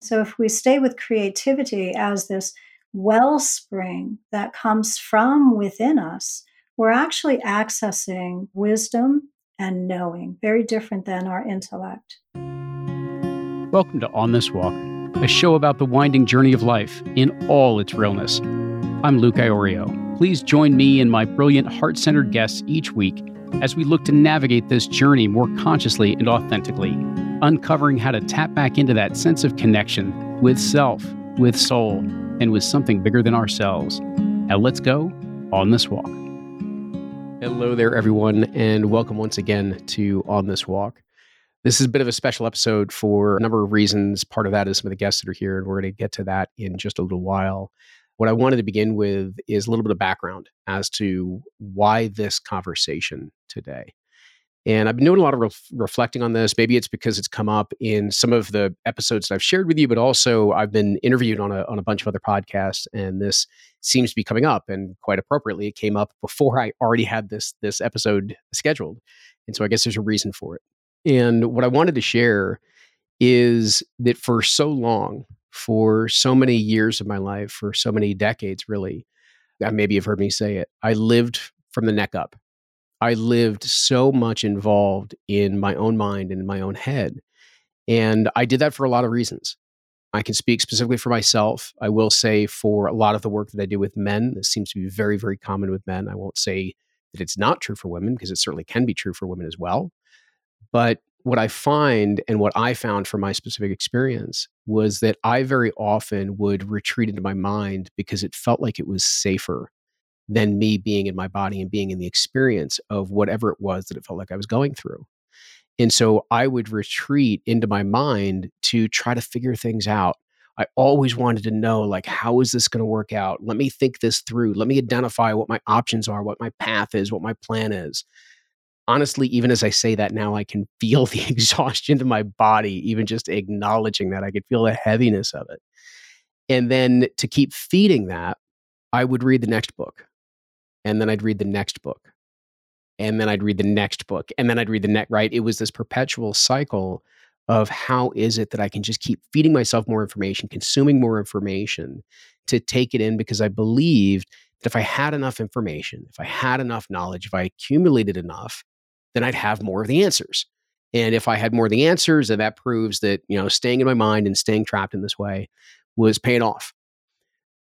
So if we stay with creativity as this wellspring that comes from within us, we're actually accessing wisdom and knowing, very different than our intellect. Welcome to On This Walk, a show about the winding journey of life in all its realness. I'm Luke Iorio. Please join me and my brilliant heart centered guests each week as we look to navigate this journey more consciously and authentically uncovering how to tap back into that sense of connection with self, with soul, and with something bigger than ourselves. Now let's go on this walk. Hello there, everyone, and welcome once again to On This Walk. This is a bit of a special episode for a number of reasons. Part of that is some of the guests that are here, and we're going to get to that in just a little while. What I wanted to begin with is a little bit of background as to why this conversation today. And I've been doing a lot of re- reflecting on this. Maybe it's because it's come up in some of the episodes that I've shared with you, but also I've been interviewed on a, on a bunch of other podcasts, and this seems to be coming up. And quite appropriately, it came up before I already had this this episode scheduled, and so I guess there's a reason for it. And what I wanted to share is that for so long, for so many years of my life, for so many decades, really, maybe you've heard me say it, I lived from the neck up. I lived so much involved in my own mind and in my own head. And I did that for a lot of reasons. I can speak specifically for myself. I will say for a lot of the work that I do with men, this seems to be very, very common with men. I won't say that it's not true for women because it certainly can be true for women as well. But what I find and what I found from my specific experience was that I very often would retreat into my mind because it felt like it was safer than me being in my body and being in the experience of whatever it was that it felt like I was going through. And so I would retreat into my mind to try to figure things out. I always wanted to know, like, how is this going to work out? Let me think this through. Let me identify what my options are, what my path is, what my plan is. Honestly, even as I say that now, I can feel the exhaustion in my body, even just acknowledging that. I could feel the heaviness of it. And then to keep feeding that, I would read the next book and then I'd read the next book. And then I'd read the next book. And then I'd read the next, right? It was this perpetual cycle of how is it that I can just keep feeding myself more information, consuming more information to take it in because I believed that if I had enough information, if I had enough knowledge, if I accumulated enough, then I'd have more of the answers. And if I had more of the answers, then that proves that, you know, staying in my mind and staying trapped in this way was paying off.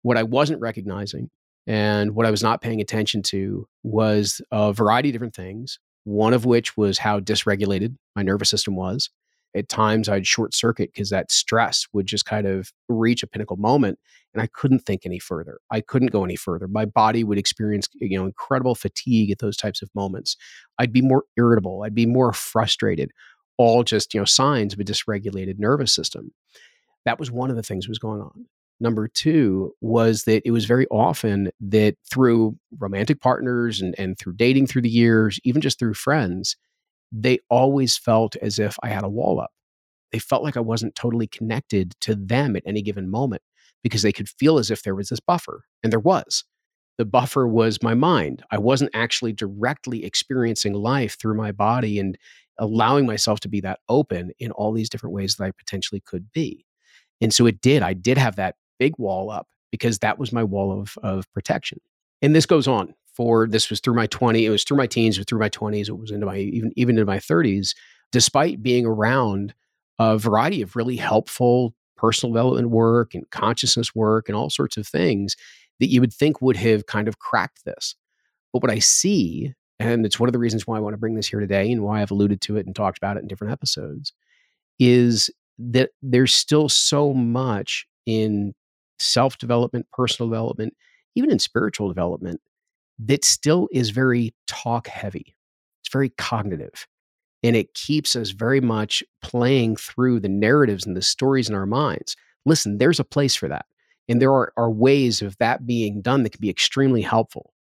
What I wasn't recognizing and what I was not paying attention to was a variety of different things, one of which was how dysregulated my nervous system was. At times, I'd short circuit because that stress would just kind of reach a pinnacle moment and I couldn't think any further. I couldn't go any further. My body would experience, you know, incredible fatigue at those types of moments. I'd be more irritable. I'd be more frustrated. All just, you know, signs of a dysregulated nervous system. That was one of the things was going on. Number two was that it was very often that through romantic partners and, and through dating through the years, even just through friends, they always felt as if I had a wall up. They felt like I wasn't totally connected to them at any given moment because they could feel as if there was this buffer, and there was. The buffer was my mind. I wasn't actually directly experiencing life through my body and allowing myself to be that open in all these different ways that I potentially could be. And so it did. I did have that big wall up because that was my wall of, of protection. And this goes on for this was through my 20, it was through my teens, it was through my 20s, it was into my even even into my 30s, despite being around a variety of really helpful personal development work and consciousness work and all sorts of things that you would think would have kind of cracked this. But what I see, and it's one of the reasons why I want to bring this here today and why I've alluded to it and talked about it in different episodes, is that there's still so much in self development, personal development, even in spiritual development, that still is very talk heavy. It's very cognitive. And it keeps us very much playing through the narratives and the stories in our minds. Listen, there's a place for that. And there are, are ways of that being done that can be extremely helpful.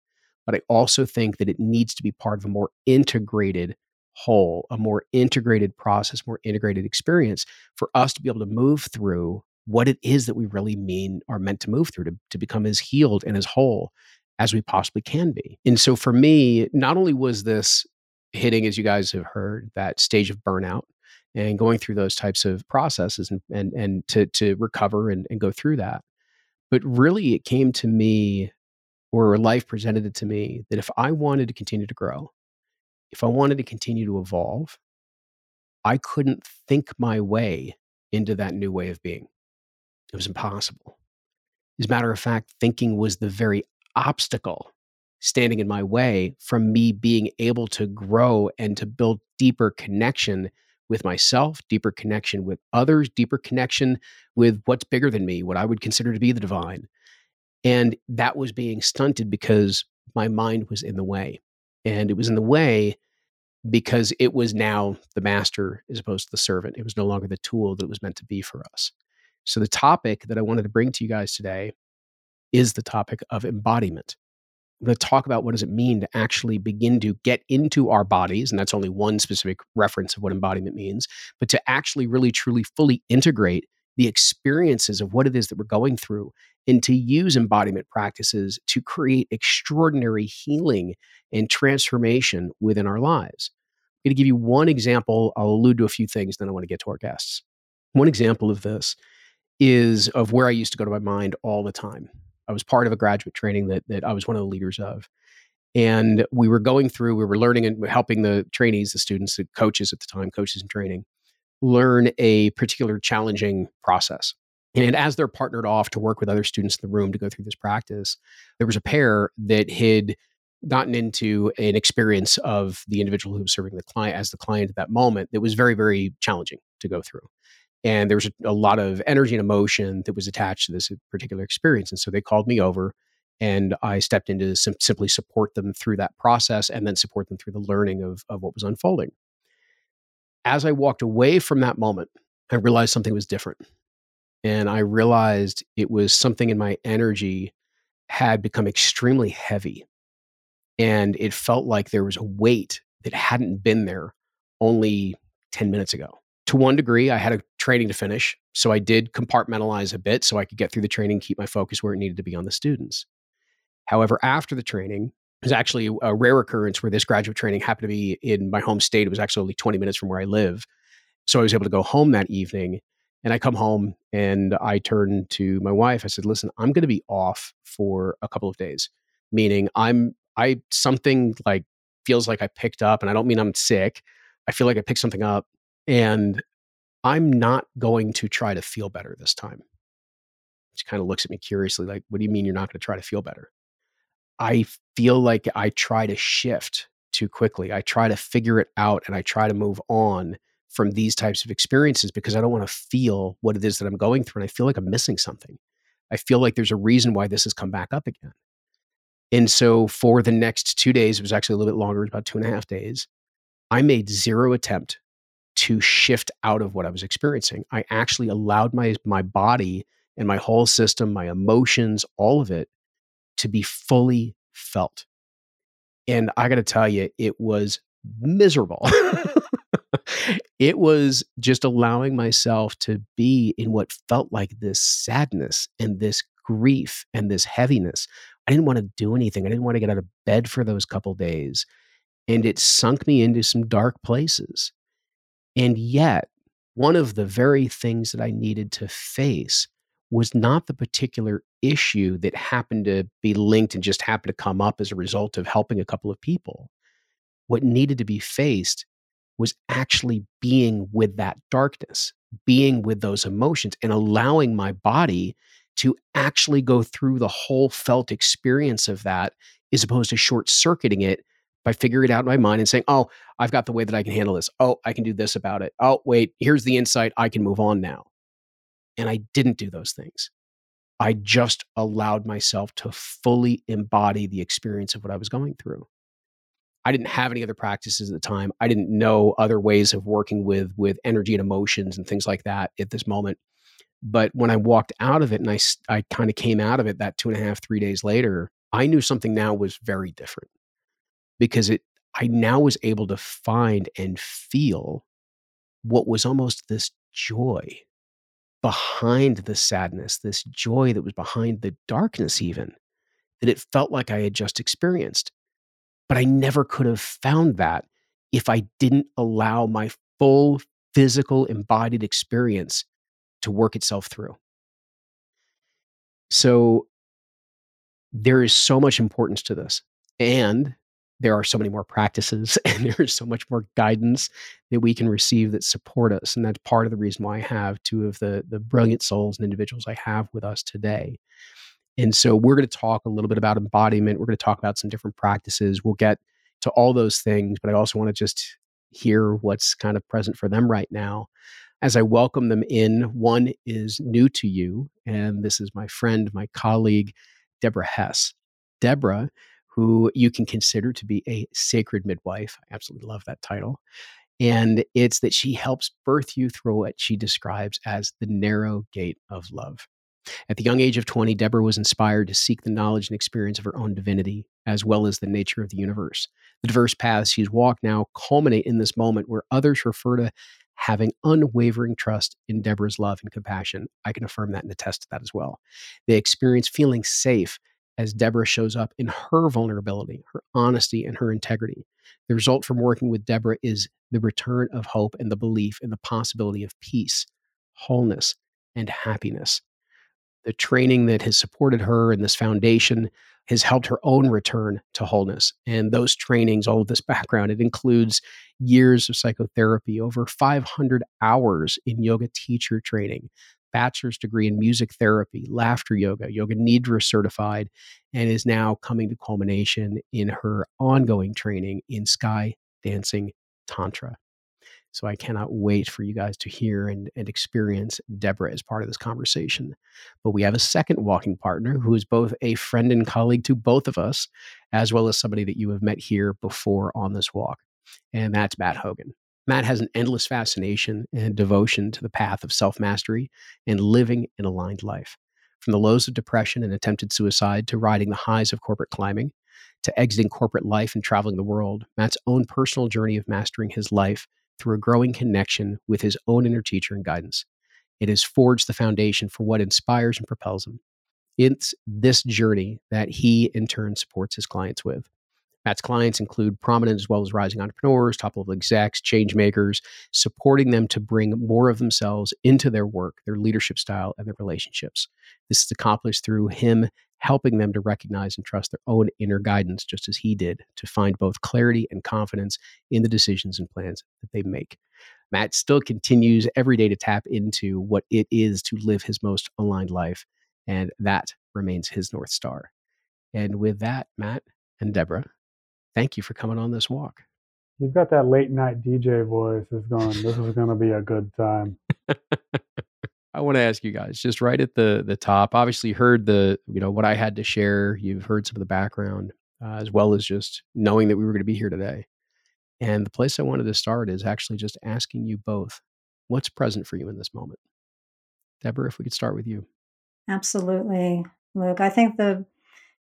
But I also think that it needs to be part of a more integrated whole, a more integrated process, more integrated experience for us to be able to move through what it is that we really mean are meant to move through to, to become as healed and as whole as we possibly can be. And so for me, not only was this hitting, as you guys have heard, that stage of burnout, and going through those types of processes and and, and to to recover and, and go through that. But really it came to me or life presented it to me that if I wanted to continue to grow, if I wanted to continue to evolve, I couldn't think my way into that new way of being. It was impossible. As a matter of fact, thinking was the very obstacle standing in my way from me being able to grow and to build deeper connection with myself, deeper connection with others, deeper connection with what's bigger than me, what I would consider to be the divine. And that was being stunted because my mind was in the way. And it was in the way because it was now the master as opposed to the servant. It was no longer the tool that it was meant to be for us. So, the topic that I wanted to bring to you guys today is the topic of embodiment. I'm going to talk about what does it mean to actually begin to get into our bodies, and that's only one specific reference of what embodiment means, but to actually really truly fully integrate the experiences of what it is that we're going through and to use embodiment practices to create extraordinary healing and transformation within our lives. I'm going to give you one example. I'll allude to a few things, then I want to get to our guests. One example of this is of where I used to go to my mind all the time. I was part of a graduate training that, that I was one of the leaders of. And we were going through, we were learning and helping the trainees, the students, the coaches at the time, coaches in training, learn a particular challenging process. And as they're partnered off to work with other students in the room to go through this practice, there was a pair that had gotten into an experience of the individual who was serving the client as the client at that moment that was very, very challenging to go through. And there was a, a lot of energy and emotion that was attached to this uh, particular experience. And so they called me over and I stepped in to sim- simply support them through that process and then support them through the learning of, of what was unfolding. As I walked away from that moment, I realized something was different and I realized it was something in my energy had become extremely heavy. And it felt like there was a weight that hadn't been there only 10 minutes ago. To one degree, I had a training to finish. So I did compartmentalize a bit so I could get through the training, keep my focus where it needed to be on the students. However, after the training, it was actually a rare occurrence where this graduate training happened to be in my home state. It was actually only 20 minutes from where I live. So I was able to go home that evening and I come home and I turn to my wife. I said, "Listen, I'm going to be off for a couple of days, meaning I'm I something like feels like I picked up, and I don't mean I'm sick. I feel like I picked something up, and I'm not going to try to feel better this time." She kind of looks at me curiously, like, "What do you mean you're not going to try to feel better?" I feel like I try to shift too quickly. I try to figure it out, and I try to move on from these types of experiences because I don't want to feel what it is that I'm going through. And I feel like I'm missing something. I feel like there's a reason why this has come back up again. And so for the next two days, it was actually a little bit longer, it was about two and a half days, I made zero attempt to shift out of what I was experiencing. I actually allowed my my body and my whole system, my emotions, all of it to be fully felt. And I got to tell you, it was miserable. it was just allowing myself to be in what felt like this sadness and this grief and this heaviness. I didn't want to do anything. I didn't want to get out of bed for those couple days. And it sunk me into some dark places. And yet, one of the very things that I needed to face was not the particular issue that happened to be linked and just happened to come up as a result of helping a couple of people. What needed to be faced was actually being with that darkness, being with those emotions, and allowing my body to actually go through the whole felt experience of that, as opposed to short circuiting it by figuring it out in my mind and saying, Oh, I've got the way that I can handle this. Oh, I can do this about it. Oh, wait, here's the insight. I can move on now. And I didn't do those things. I just allowed myself to fully embody the experience of what I was going through. I didn't have any other practices at the time. I didn't know other ways of working with with energy and emotions and things like that at this moment. But when I walked out of it and I, I kind of came out of it that two and a half, three days later, I knew something now was very different because it, I now was able to find and feel what was almost this joy behind the sadness, this joy that was behind the darkness, even that it felt like I had just experienced. But I never could have found that if I didn't allow my full physical embodied experience to work itself through. So there is so much importance to this. And there are so many more practices and there is so much more guidance that we can receive that support us. And that's part of the reason why I have two of the, the brilliant souls and individuals I have with us today. And so we're going to talk a little bit about embodiment. We're going to talk about some different practices. We'll get to all those things, but I also want to just hear what's kind of present for them right now. As I welcome them in, one is new to you, and this is my friend, my colleague, Debra Hess. Debra, who you can consider to be a sacred midwife. I absolutely love that title. And it's that she helps birth you through what she describes as the narrow gate of love. At the young age of 20, Debra was inspired to seek the knowledge and experience of her own divinity, as well as the nature of the universe. The diverse paths she's walked now culminate in this moment where others refer to having unwavering trust in Debra's love and compassion. I can affirm that and attest to that as well. They experience feeling safe as Debra shows up in her vulnerability, her honesty, and her integrity. The result from working with Debra is the return of hope and the belief in the possibility of peace, wholeness, and happiness the training that has supported her and this foundation has helped her own return to wholeness. And those trainings, all of this background, it includes years of psychotherapy, over 500 hours in yoga teacher training, bachelor's degree in music therapy, laughter yoga, yoga nidra certified, and is now coming to culmination in her ongoing training in sky dancing tantra. So I cannot wait for you guys to hear and, and experience Debra as part of this conversation. But we have a second walking partner who is both a friend and colleague to both of us, as well as somebody that you have met here before on this walk. And that's Matt Hogan. Matt has an endless fascination and devotion to the path of self mastery and living an aligned life. From the lows of depression and attempted suicide to riding the highs of corporate climbing to exiting corporate life and traveling the world, Matt's own personal journey of mastering his life through a growing connection with his own inner teacher and guidance. It has forged the foundation for what inspires and propels him. It's this journey that he, in turn, supports his clients with. Matt's clients include prominent as well as rising entrepreneurs, top level execs, change makers, supporting them to bring more of themselves into their work, their leadership style, and their relationships. This is accomplished through him helping them to recognize and trust their own inner guidance, just as he did, to find both clarity and confidence in the decisions and plans that they make. Matt still continues every day to tap into what it is to live his most aligned life, and that remains his North Star. And with that, Matt and Debra, thank you for coming on this walk. You've got that late night DJ voice. Is going. This is going to be a good time. I want to ask you guys just right at the the top. Obviously, heard the you know what I had to share. You've heard some of the background, uh, as well as just knowing that we were going to be here today. And the place I wanted to start is actually just asking you both, what's present for you in this moment? Debra, if we could start with you. Absolutely, Luke. I think the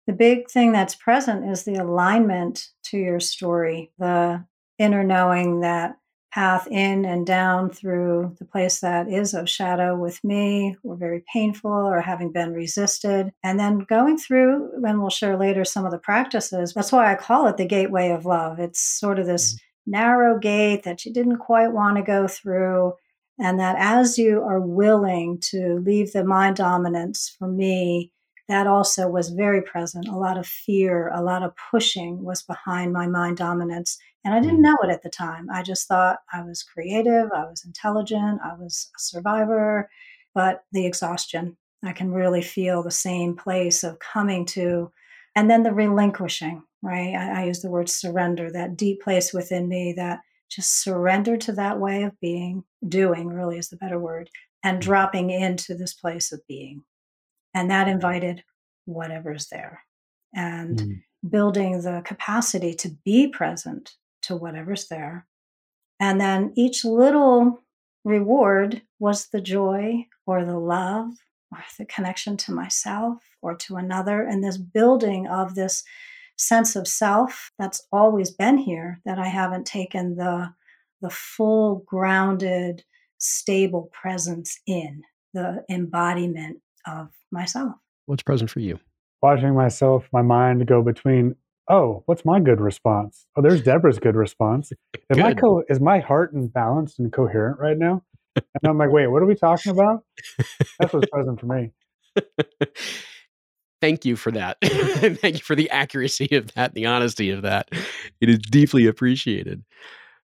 the big thing that's present is the alignment to your story, the inner knowing that path in and down through the place that is of shadow with me or very painful or having been resisted and then going through and we'll share later some of the practices that's why i call it the gateway of love it's sort of this mm-hmm. narrow gate that you didn't quite want to go through and that as you are willing to leave the mind dominance for me that also was very present. A lot of fear, a lot of pushing was behind my mind dominance. And I didn't mm. know it at the time. I just thought I was creative, I was intelligent, I was a survivor. But the exhaustion, I can really feel the same place of coming to, and then the relinquishing, right? I, I use the word surrender, that deep place within me that just surrendered to that way of being, doing really is the better word, and mm. dropping into this place of being and that invited whatever's there and mm. building the capacity to be present to whatever's there. And then each little reward was the joy or the love or the connection to myself or to another. And this building of this sense of self that's always been here that I haven't taken the the full grounded stable presence in the embodiment of myself. What's present for you? Watching myself, my mind go between oh, what's my good response? Oh, there's Debra's good response. Is my Good. co- is my heart and balanced and coherent right now? And I'm like, wait, what are we talking about? That's what's present for me. Thank you for that. Thank you for the accuracy of that, the honesty of that. It is deeply appreciated.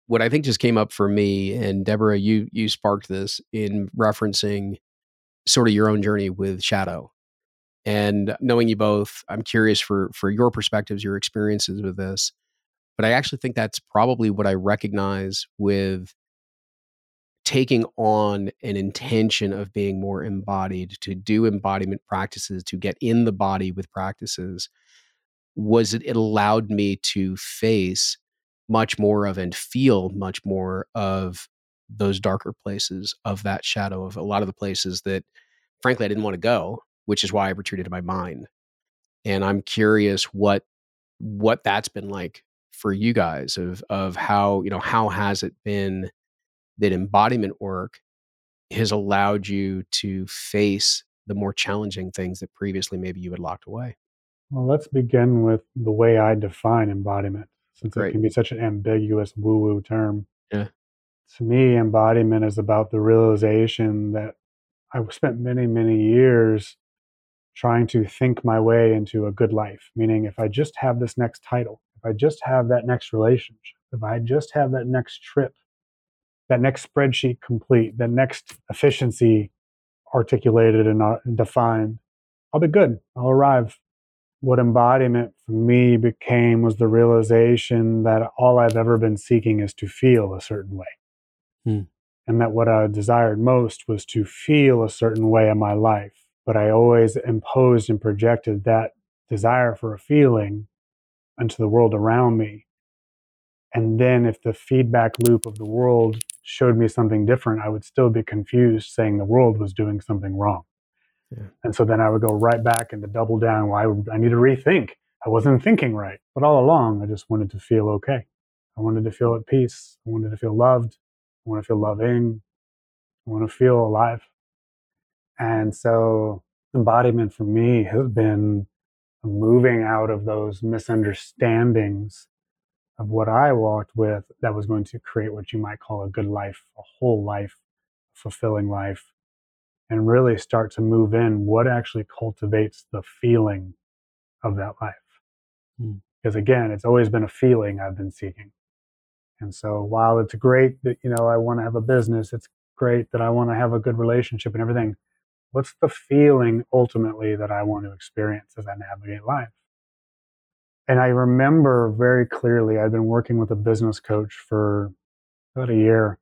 What I think just came up for me, and Debra, you you sparked this in referencing sort of your own journey with shadow. And knowing you both, I'm curious for for your perspectives, your experiences with this. But I actually think that's probably what I recognize with taking on an intention of being more embodied, to do embodiment practices, to get in the body with practices, was it, it allowed me to face much more of and feel much more of those darker places of that shadow of a lot of the places that frankly I didn't want to go, which is why I retreated to my mind. And I'm curious what what that's been like for you guys of of how, you know, how has it been that embodiment work has allowed you to face the more challenging things that previously maybe you had locked away. Well, let's begin with the way I define embodiment, since Great. it can be such an ambiguous woo woo term. Yeah. To me, embodiment is about the realization that I spent many, many years trying to think my way into a good life. Meaning, if I just have this next title, if I just have that next relationship, if I just have that next trip, that next spreadsheet complete, that next efficiency articulated and uh, defined, I'll be good. I'll arrive. What embodiment for me became was the realization that all I've ever been seeking is to feel a certain way. Hmm. And that what I desired most was to feel a certain way in my life. But I always imposed and projected that desire for a feeling into the world around me. And then if the feedback loop of the world showed me something different, I would still be confused, saying the world was doing something wrong. Yeah. And so then I would go right back into double down. Why well, I, I need to rethink. I wasn't thinking right. But all along, I just wanted to feel okay. I wanted to feel at peace. I wanted to feel loved. I want to feel loving. I want to feel alive. And so embodiment for me has been moving out of those misunderstandings of what I walked with that was going to create what you might call a good life, a whole life, fulfilling life, and really start to move in what actually cultivates the feeling of that life. Mm. Because again, it's always been a feeling I've been seeking. And so while it's great that, you know, I want to have a business, it's great that I want to have a good relationship and everything. What's the feeling ultimately that I want to experience as I navigate life? And I remember very clearly, I'd been working with a business coach for about a year.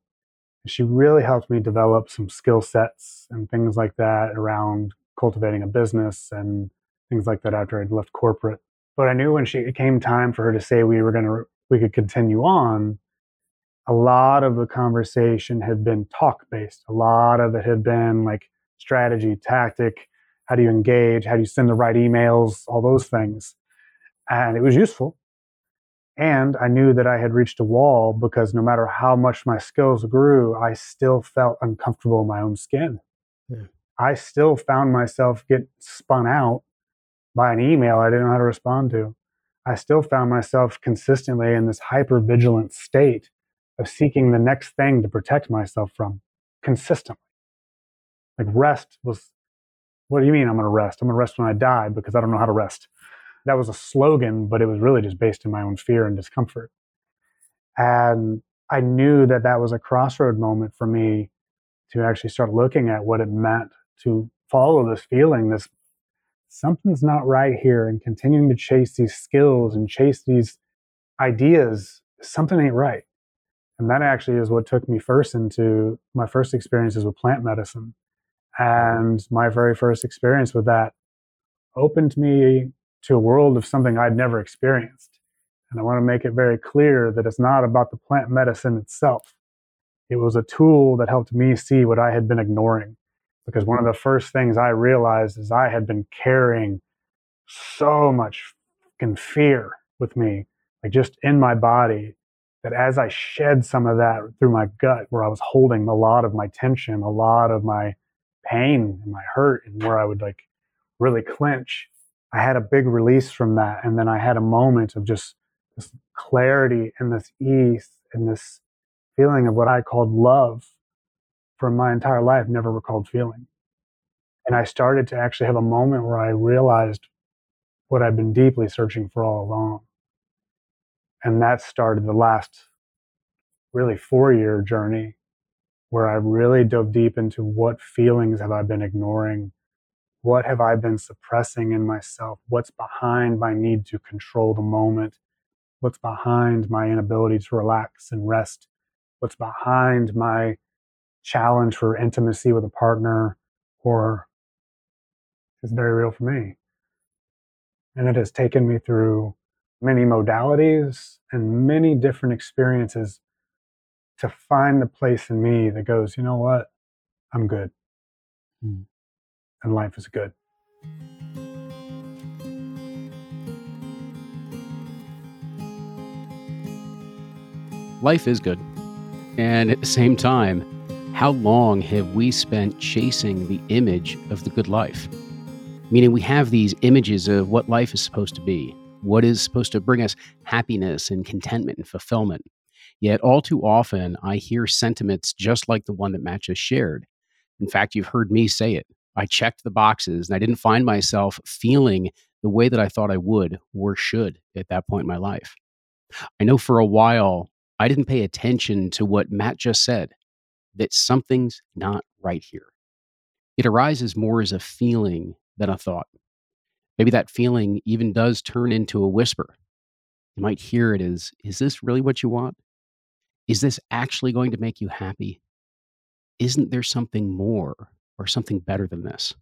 She really helped me develop some skill sets and things like that around cultivating a business and things like that after I'd left corporate. But I knew when she, it came time for her to say we were going to, we could continue on, a lot of the conversation had been talk based. A lot of it had been like strategy, tactic, how do you engage, how do you send the right emails, all those things and it was useful. And I knew that I had reached a wall because no matter how much my skills grew, I still felt uncomfortable in my own skin. Yeah. I still found myself get spun out by an email I didn't know how to respond to. I still found myself consistently in this hyper vigilant state of seeking the next thing to protect myself from consistently. Like rest was, what do you mean I'm going to rest? I'm going to rest when I die because I don't know how to rest that was a slogan, but it was really just based in my own fear and discomfort. And I knew that that was a crossroad moment for me to actually start looking at what it meant to follow this feeling, this something's not right here, and continuing to chase these skills and chase these ideas, something ain't right. And that actually is what took me first into my first experiences with plant medicine. And my very first experience with that opened me to a world of something I'd never experienced. And I want to make it very clear that it's not about the plant medicine itself. It was a tool that helped me see what I had been ignoring. Because one of the first things I realized is I had been carrying so much fear with me, like just in my body, that as I shed some of that through my gut, where I was holding a lot of my tension, a lot of my pain and my hurt, and where I would like really clench, I had a big release from that. And then I had a moment of just this clarity and this ease and this feeling of what I called love from my entire life, never recalled feeling. And I started to actually have a moment where I realized what I've been deeply searching for all along. And that started the last really four year journey where I really dove deep into what feelings have I been ignoring? What have I been suppressing in myself? What's behind my need to control the moment? What's behind my inability to relax and rest? What's behind my challenge for intimacy with a partner or is very real for me. And it has taken me through many modalities and many different experiences to find the place in me that goes, you know what? I'm good. Mm. And life is good. Life is good. And at the same time, how long have we spent chasing the image of the good life? Meaning, we have these images of what life is supposed to be, what is supposed to bring us happiness and contentment and fulfillment. Yet, all too often, I hear sentiments just like the one that Matt just shared. In fact, you've heard me say it. I checked the boxes and I didn't find myself feeling the way that I thought I would or should at that point in my life. I know for a while, I didn't pay attention to what Matt just said that something's not right here. It arises more as a feeling than a thought. Maybe that feeling even does turn into a whisper. You might hear it as Is this really what you want? Is this actually going to make you happy? Isn't there something more or something better than this?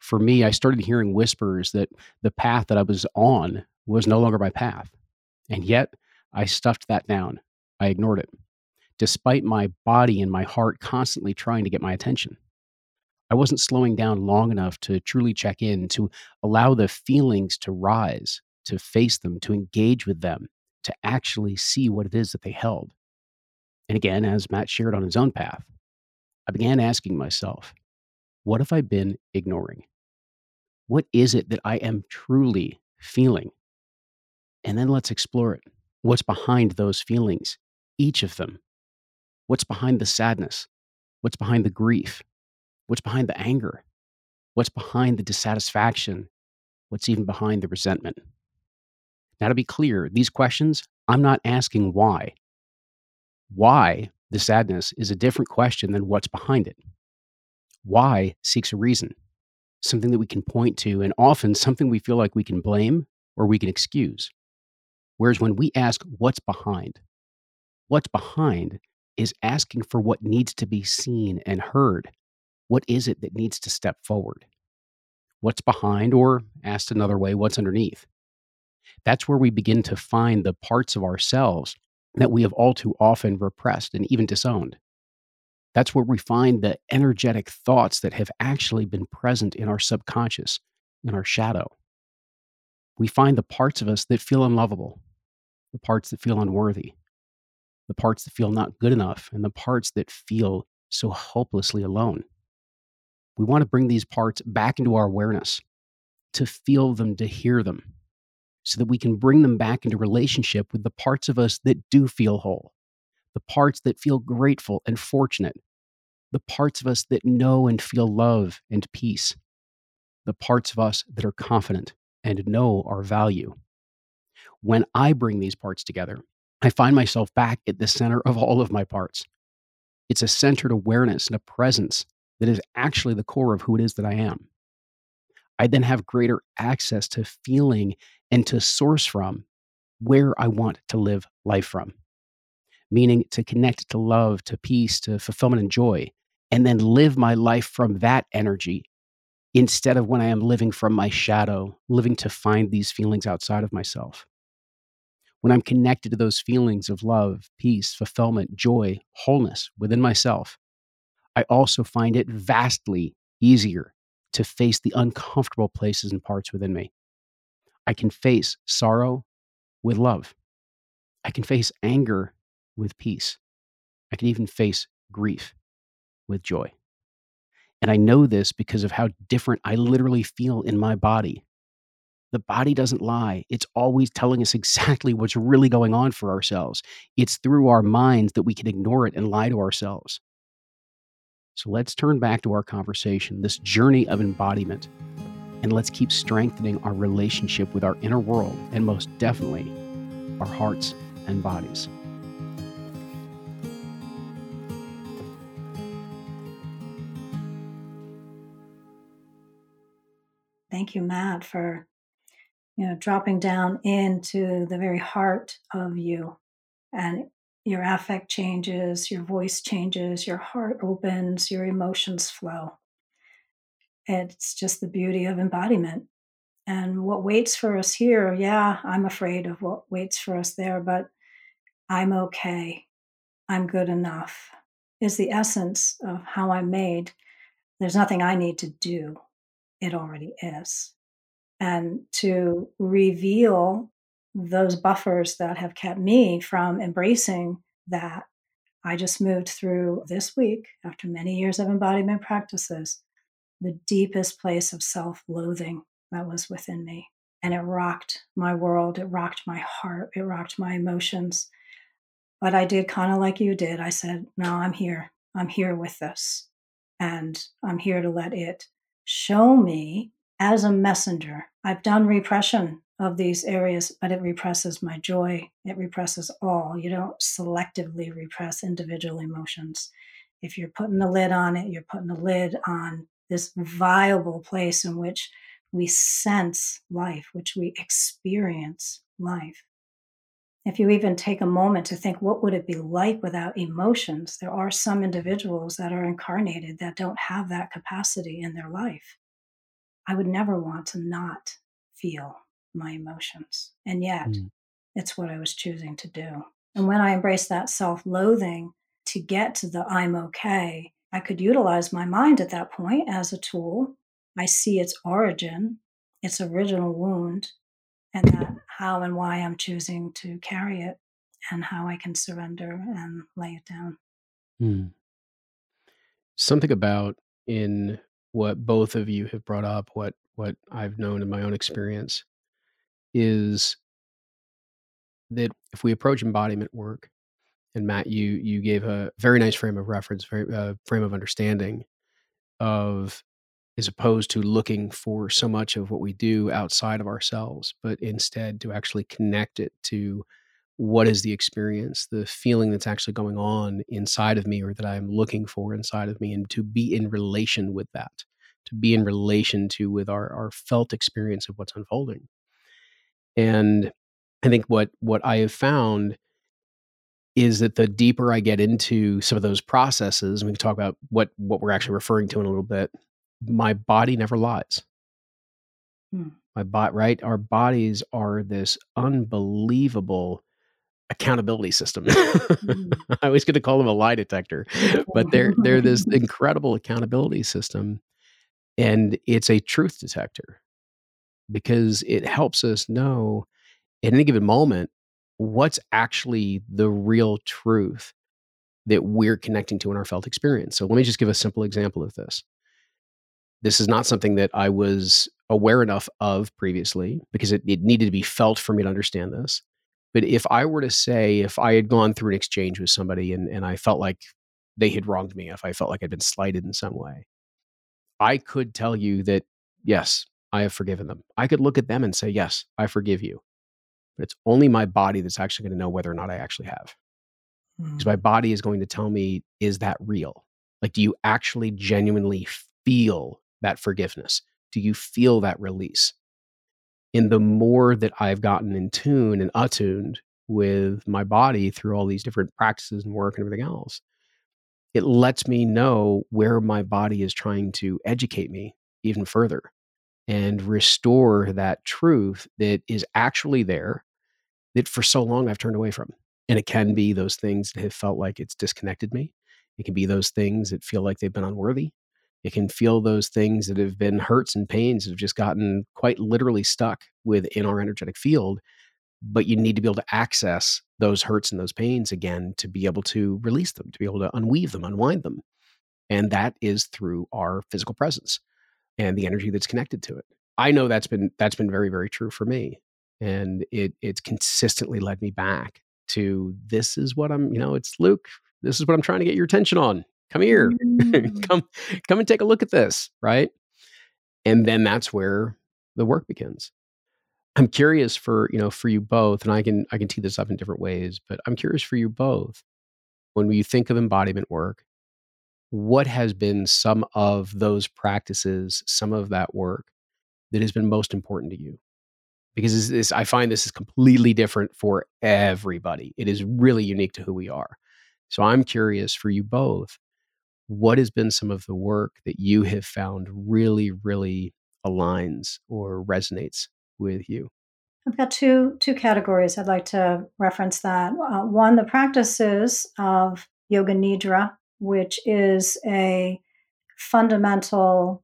For me, I started hearing whispers that the path that I was on was no longer my path. And yet, I stuffed that down. I ignored it, despite my body and my heart constantly trying to get my attention. I wasn't slowing down long enough to truly check in, to allow the feelings to rise, to face them, to engage with them, to actually see what it is that they held. And again, as Matt shared on his own path, I began asking myself, what have I been ignoring? What is it that I am truly feeling? And then let's explore it. What's behind those feelings? Each of them. What's behind the sadness? What's behind the grief? What's behind the anger? What's behind the dissatisfaction? What's even behind the resentment? Now, to be clear, these questions, I'm not asking why. Why the sadness is a different question than what's behind it. Why seeks a reason, something that we can point to, and often something we feel like we can blame or we can excuse. Whereas when we ask what's behind, what's behind is asking for what needs to be seen and heard what is it that needs to step forward? What's behind, or asked another way, what's underneath? That's where we begin to find the parts of ourselves that we have all too often repressed and even disowned. That's where we find the energetic thoughts that have actually been present in our subconscious, in our shadow. We find the parts of us that feel unlovable, the parts that feel unworthy, the parts that feel not good enough, and the parts that feel so hopelessly alone. We want to bring these parts back into our awareness, to feel them, to hear them, so that we can bring them back into relationship with the parts of us that do feel whole, the parts that feel grateful and fortunate, the parts of us that know and feel love and peace, the parts of us that are confident and know our value. When I bring these parts together, I find myself back at the center of all of my parts. It's a centered awareness and a presence that is actually the core of who it is that I am. I then have greater access to feeling and to source from where I want to live life from, meaning to connect to love, to peace, to fulfillment and joy, and then live my life from that energy instead of when I am living from my shadow, living to find these feelings outside of myself. When I'm connected to those feelings of love, peace, fulfillment, joy, wholeness within myself, I also find it vastly easier to face the uncomfortable places and parts within me. I can face sorrow with love. I can face anger with peace. I can even face grief with joy. And I know this because of how different I literally feel in my body The body doesn't lie. It's always telling us exactly what's really going on for ourselves. It's through our minds that we can ignore it and lie to ourselves. So let's turn back to our conversation, this journey of embodiment, and let's keep strengthening our relationship with our inner world and most definitely our hearts and bodies. Thank you, Matt, for you know dropping down into the very heart of you and your affect changes, your voice changes, your heart opens, your emotions flow. It's just the beauty of embodiment. And what waits for us here, yeah, I'm afraid of what waits for us there, but I'm okay. I'm good enough is the essence of how I'm made. There's nothing I need to do, it already is. And to reveal those buffers that have kept me from embracing that. I just moved through this week, after many years of embodiment practices, the deepest place of self loathing that was within me. And it rocked my world, it rocked my heart, it rocked my emotions. But I did kind of like you did. I said, No, I'm here. I'm here with this. And I'm here to let it show me as a messenger. I've done repression of these areas, but it represses my joy. It represses all. You don't selectively repress individual emotions. If you're putting a lid on it, you're putting a lid on this viable place in which we sense life, which we experience life. If you even take a moment to think, what would it be like without emotions? There are some individuals that are incarnated that don't have that capacity in their life. I would never want to not feel my emotions. And yet, mm. it's what I was choosing to do. And when I embraced that self loathing to get to the I'm okay, I could utilize my mind at that point as a tool. I see its origin, its original wound, and that how and why I'm choosing to carry it and how I can surrender and lay it down. Mm. Something about in what both of you have brought up, what what I've known in my own experience, is that if we approach embodiment work, and Matt, you you gave a very nice frame of reference, very uh, frame of understanding of as opposed to looking for so much of what we do outside of ourselves, but instead to actually connect it to what is the experience, the feeling that's actually going on inside of me or that I'm looking for inside of me, and to be in relation with that, to be in relation to with our, our felt experience of what's unfolding. And I think what what I have found is that the deeper I get into some of those processes, and we can talk about what what we're actually referring to in a little bit, my body never lies. Hmm. My body, right? Our bodies are this unbelievable accountability system. mm. I was going to call them a lie detector, but they're they're this incredible accountability system, and it's a truth detector because it helps us know at any given moment what's actually the real truth that we're connecting to in our felt experience. So let me just give a simple example of this. This is not something that I was aware enough of previously because it, it needed to be felt for me to understand this. But if I were to say, if I had gone through an exchange with somebody and, and I felt like they had wronged me, if I felt like I'd been slighted in some way, I could tell you that, yes, I have forgiven them. I could look at them and say, Yes, I forgive you. But it's only my body that's actually going to know whether or not I actually have. Because my hmm. body is going to tell me, Is that real? Like, do you actually genuinely feel that forgiveness? Do you feel that release? And the more that I've gotten in tune and attuned with my body through all these different practices and work and everything else, it lets me know where my body is trying to educate me even further and restore that truth that is actually there that for so long I've turned away from. And it can be those things that have felt like it's disconnected me. It can be those things that feel like they've been unworthy. It can feel those things that have been hurts and pains that have just gotten quite literally stuck within our energetic field. But you need to be able to access those hurts and those pains again to be able to release them, to be able to unweave them, unwind them. And that is through our physical presence and the energy that's connected to it. I know that's been that's been very very true for me, and it it's consistently led me back to this is what I'm you know it's Luke this is what I'm trying to get your attention on. Come here, mm. come come and take a look at this, right? And then that's where the work begins. I'm curious for you know for you both, and I can I can tee this up in different ways, but I'm curious for you both when you think of embodiment work what has been some of those practices, some of that work that has been most important to you? Because this, this, I find this is completely different for everybody. It is really unique to who we are. So I'm curious for you both, what has been some of the work that you have found really, really aligns or resonates with you? I've got two two categories I'd like to reference that. Uh, one, the practices of yoga nidra, which is a fundamental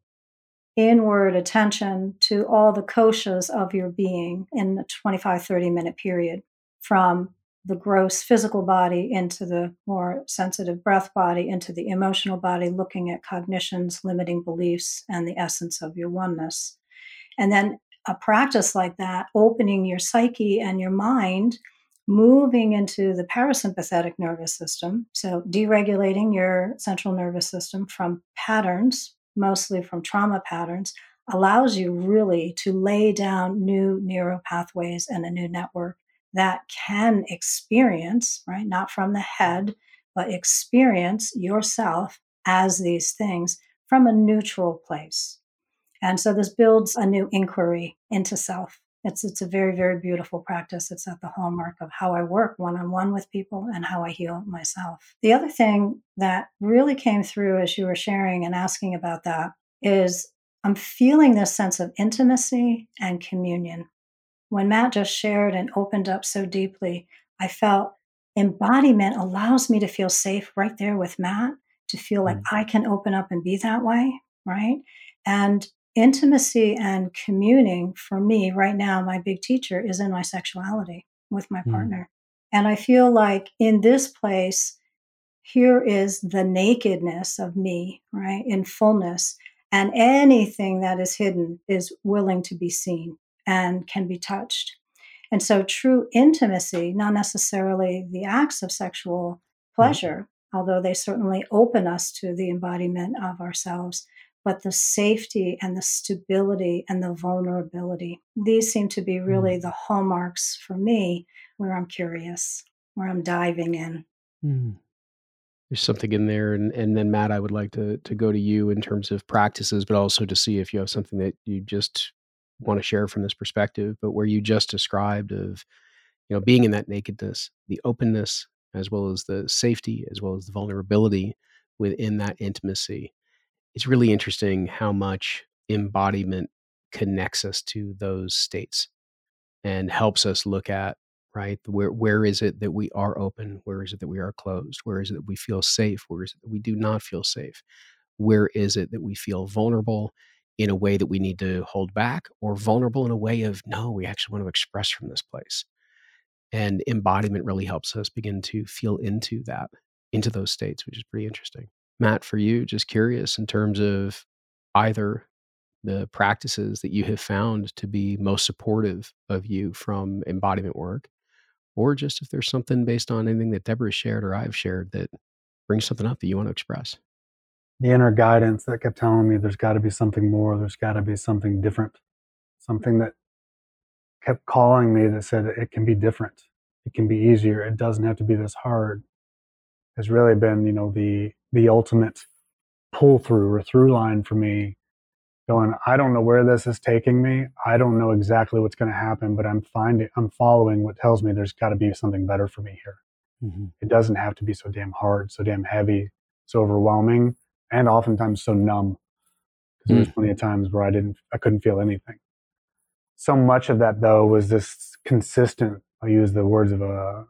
inward attention to all the koshas of your being in a 25 30 minute period from the gross physical body into the more sensitive breath body into the emotional body looking at cognitions limiting beliefs and the essence of your oneness and then a practice like that opening your psyche and your mind moving into the parasympathetic nervous system. So, deregulating your central nervous system from patterns, mostly from trauma patterns, allows you really to lay down new neural pathways and a new network that can experience, right, not from the head, but experience yourself as these things from a neutral place. And so this builds a new inquiry into self. It's it's a very very beautiful practice. It's at the hallmark of how i work one-on-one with people and how i heal myself. The other thing that really came through as you were sharing and asking about that is i'm feeling this sense of intimacy and communion when matt just shared and opened up so deeply i felt embodiment allows me to feel safe right there with matt to feel like mm. i can open up and be that way right and intimacy and communing for me right now, my big teacher is in my sexuality with my mm. partner. And I feel like in this place, here is the nakedness of me, right, in fullness. And anything that is hidden is willing to be seen and can be touched. And so, true intimacy, not necessarily the acts of sexual mm. pleasure, mm. although they certainly open us to the embodiment of ourselves, but the safety and the stability and the vulnerability. These seem to be really mm. the hallmarks for me where I'm curious, where I'm diving in. Mm. There's something in there. And, and then, Matt, I would like to, to go to you in terms of practices, but also to see if you have something that you just want to share from this perspective, but where you just described of, you know, being in that nakedness, the openness, as well as the safety, as well as the vulnerability within that intimacy it's really interesting how much embodiment connects us to those states and helps us look at right where where is it that we are open? Where is it that we are closed? Where is it that we feel safe? Where is it that we do not feel safe? Where is it that we feel vulnerable in a way that we need to hold back or vulnerable in a way of no we actually want to express from this place and embodiment really helps us begin to feel into that into those states which is pretty interesting Matt, for you, just curious in terms of either the practices that you have found to be most supportive of you from embodiment work, or just if there's something based on anything that Debra shared or I've shared that brings something up that you want to express. The inner guidance that kept telling me there's got to be something more, there's got to be something different, something that kept calling me that said it can be different, it can be easier, it doesn't have to be this hard, has really been, you know, the the ultimate pull through or through line for me going i don't know where this is taking me i don't know exactly what's going to happen but i'm finding i'm following what tells me there's got to be something better for me here mm-hmm. it doesn't have to be so damn hard so damn heavy so overwhelming and oftentimes so numb because mm. there's plenty of times where i didn't i couldn't feel anything so much of that though was this consistent i'll use the words of a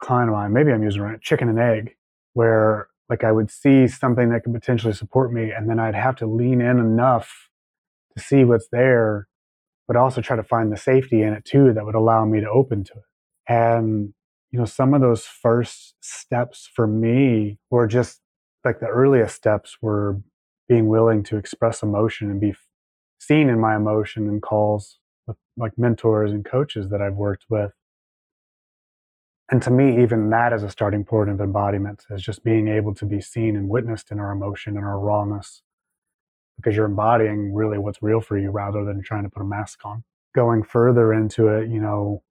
client of mine maybe i'm using right chicken and egg where like I would see something that could potentially support me, and then I'd have to lean in enough to see what's there, but also try to find the safety in it too that would allow me to open to it. And you know, some of those first steps for me were just like the earliest steps were being willing to express emotion and be seen in my emotion and calls with like mentors and coaches that I've worked with. And to me, even that is a starting point of embodiment, is just being able to be seen and witnessed in our emotion and our rawness, because you're embodying really what's real for you rather than trying to put a mask on. Going further into it, you know,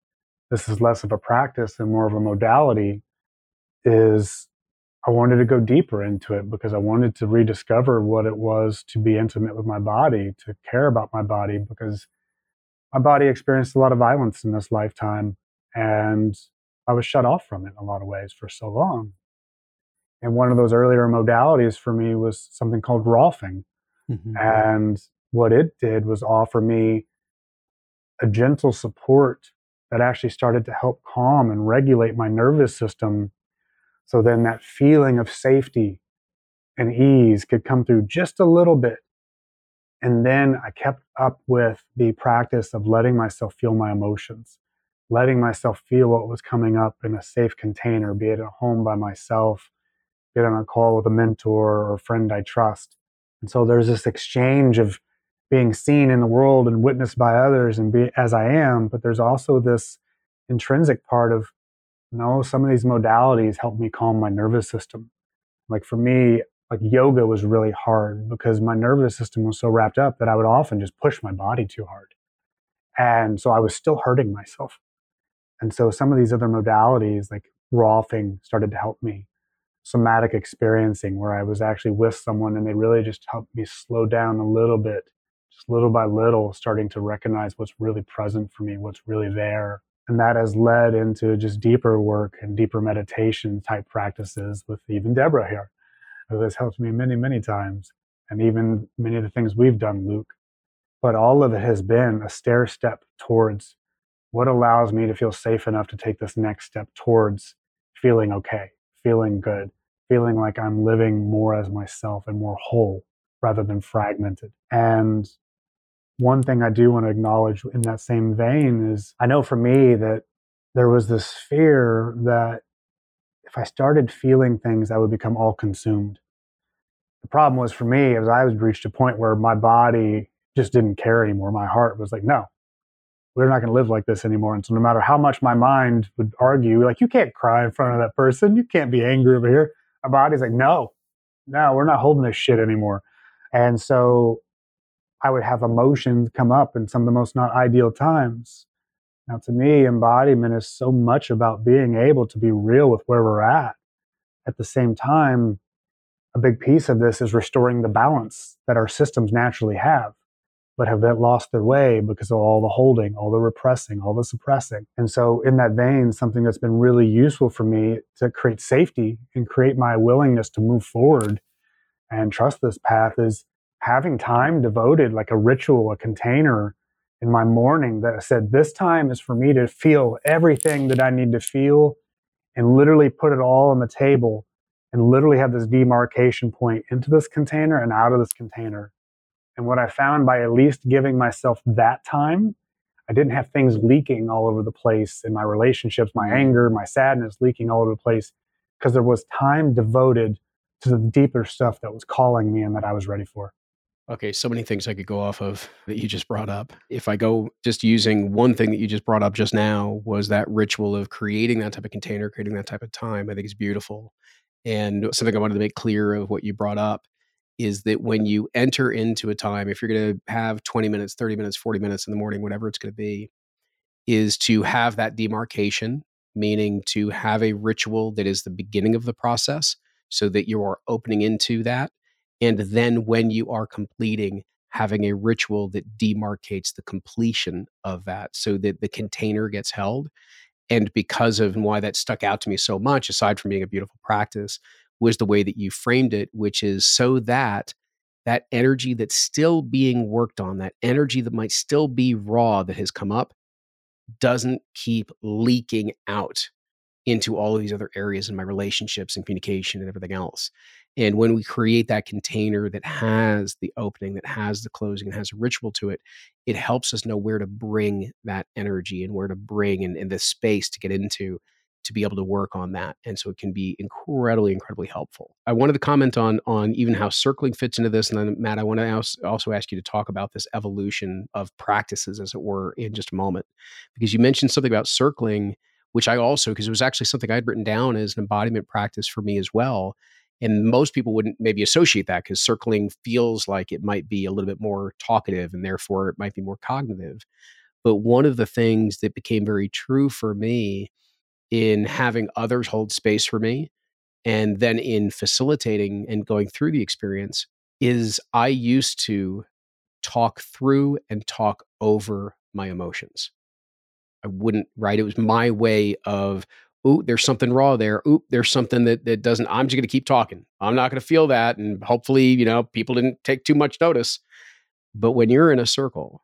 this is less of a practice and more of a modality, is I wanted to go deeper into it because I wanted to rediscover what it was to be intimate with my body, to care about my body, because my body experienced a lot of violence in this lifetime. And I was shut off from it in a lot of ways for so long. And one of those earlier modalities for me was something called Rolfing. Mm-hmm. And what it did was offer me a gentle support that actually started to help calm and regulate my nervous system. So then that feeling of safety and ease could come through just a little bit. And then I kept up with the practice of letting myself feel my emotions letting myself feel what was coming up in a safe container, be it at home by myself, be it on a call with a mentor or a friend I trust. And so there's this exchange of being seen in the world and witnessed by others and be as I am, but there's also this intrinsic part of no, some of these modalities help me calm my nervous system. Like for me, like yoga was really hard because my nervous system was so wrapped up that I would often just push my body too hard. And so I was still hurting myself. And so some of these other modalities, like Rolfing, started to help me. Somatic experiencing, where I was actually with someone and they really just helped me slow down a little bit, just little by little, starting to recognize what's really present for me, what's really there. And that has led into just deeper work and deeper meditation type practices with even Debra here, who has helped me many, many times. And even many of the things we've done, Luke. But all of it has been a stair step towards what allows me to feel safe enough to take this next step towards feeling okay, feeling good, feeling like I'm living more as myself and more whole rather than fragmented. And one thing I do want to acknowledge in that same vein is I know for me that there was this fear that if I started feeling things, I would become all consumed. The problem was for me, as I was reached a point where my body just didn't care anymore. My heart was like, no, we're not going to live like this anymore. And so, no matter how much my mind would argue, like, you can't cry in front of that person, you can't be angry over here. My body's like, no, no, we're not holding this shit anymore. And so, I would have emotions come up in some of the most not ideal times. Now, to me, embodiment is so much about being able to be real with where we're at. At the same time, a big piece of this is restoring the balance that our systems naturally have but have lost their way because of all the holding, all the repressing, all the suppressing. And so, in that vein, something that's been really useful for me to create safety and create my willingness to move forward and trust this path is having time devoted, like a ritual, a container in my morning that I said, This time is for me to feel everything that I need to feel and literally put it all on the table and literally have this demarcation point into this container and out of this container and what I found by at least giving myself that time, I didn't have things leaking all over the place in my relationships, my mm-hmm. anger, my sadness leaking all over the place because there was time devoted to the deeper stuff that was calling me and that I was ready for. Okay, so many things I could go off of that you just brought up. If I go just using one thing that you just brought up just now was that ritual of creating that type of container, creating that type of time, I think is beautiful. And something I wanted to make clear of what you brought up is that when you enter into a time, if you're going to have 20 minutes, 30 minutes, 40 minutes in the morning, whatever it's going to be, is to have that demarcation, meaning to have a ritual that is the beginning of the process so that you are opening into that. And then when you are completing, having a ritual that demarcates the completion of that so that the container gets held. And because of why that stuck out to me so much, aside from being a beautiful practice, was the way that you framed it, which is so that that energy that's still being worked on, that energy that might still be raw that has come up, doesn't keep leaking out into all of these other areas in my relationships and communication and everything else. And when we create that container that has the opening, that has the closing, and has a ritual to it, it helps us know where to bring that energy and where to bring and, and the space to get into to be able to work on that. And so it can be incredibly incredibly helpful. I wanted to comment on on even how circling fits into this and then matt i want to also ask you to talk about this evolution of practices as it were in just a moment. Because you mentioned something about circling which i also because it was actually something i'd written down as an embodiment practice for me as well and most people wouldn't maybe associate that because circling feels like it might be a little bit more talkative and therefore it might be more cognitive but one of the things that became very true for me in having others hold space for me and then in facilitating and going through the experience is I used to talk through and talk over my emotions. I wouldn't, right? It was my way of, ooh, there's something raw there. Ooh, there's something that, that doesn't, I'm just going to keep talking. I'm not going to feel that. And hopefully, you know, people didn't take too much notice. But when you're in a circle,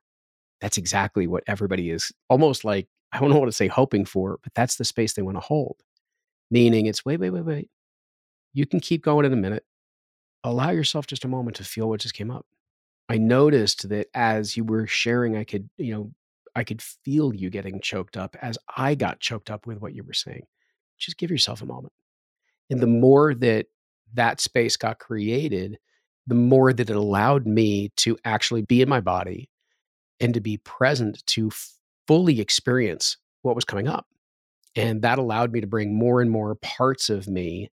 that's exactly what everybody is almost like I don't know what to say hoping for, but that's the space they want to hold. Meaning it's wait, wait, wait, wait. You can keep going in a minute. Allow yourself just a moment to feel what just came up. I noticed that as you were sharing, I could, you know, I could feel you getting choked up as I got choked up with what you were saying. Just give yourself a moment. And the more that that space got created, the more that it allowed me to actually be in my body and to be present to fully experience what was coming up. And that allowed me to bring more and more parts of me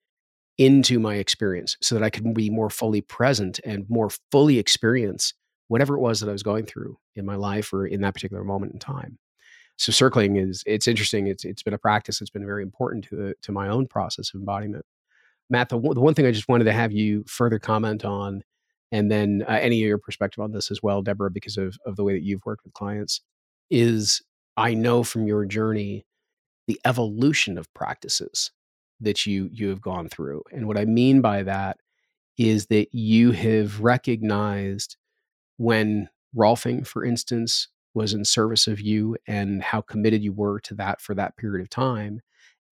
into my experience so that I could be more fully present and more fully experience whatever it was that I was going through in my life or in that particular moment in time. So circling is it's interesting. It's it's been a practice that's been very important to the, to my own process of embodiment. Matt, the, the one thing I just wanted to have you further comment on, and then uh, any of your perspective on this as well, Debra, because of of the way that you've worked with clients, is I know from your journey the evolution of practices that you you have gone through. And what I mean by that is that you have recognized when Rolfing, for instance, was in service of you and how committed you were to that for that period of time.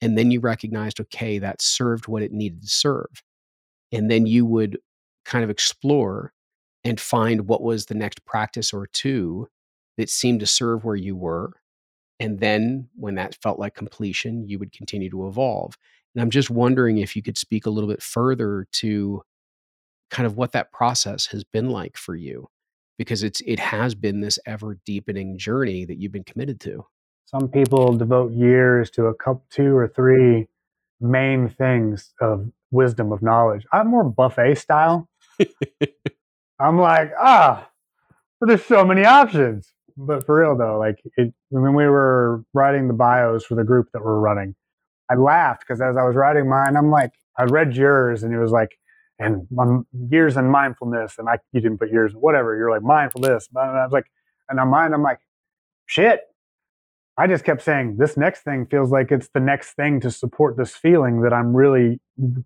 And then you recognized, okay, that served what it needed to serve. And then you would kind of explore and find what was the next practice or two that seemed to serve where you were. And then when that felt like completion, you would continue to evolve. And I'm just wondering if you could speak a little bit further to kind of what that process has been like for you because it's it has been this ever deepening journey that you've been committed to. Some people devote years to a couple two or three main things of wisdom of knowledge. I'm more buffet style. I'm like, ah, there's so many options but for real though, like it, when we were writing the bios for the group that we're running, I laughed because as I was writing mine, I'm like, I read yours and it was like, and years in mindfulness, and I you didn't put yours, whatever. You're like mindfulness, and I was like, and on mind, I'm like, shit. I just kept saying this next thing feels like it's the next thing to support this feeling that I'm really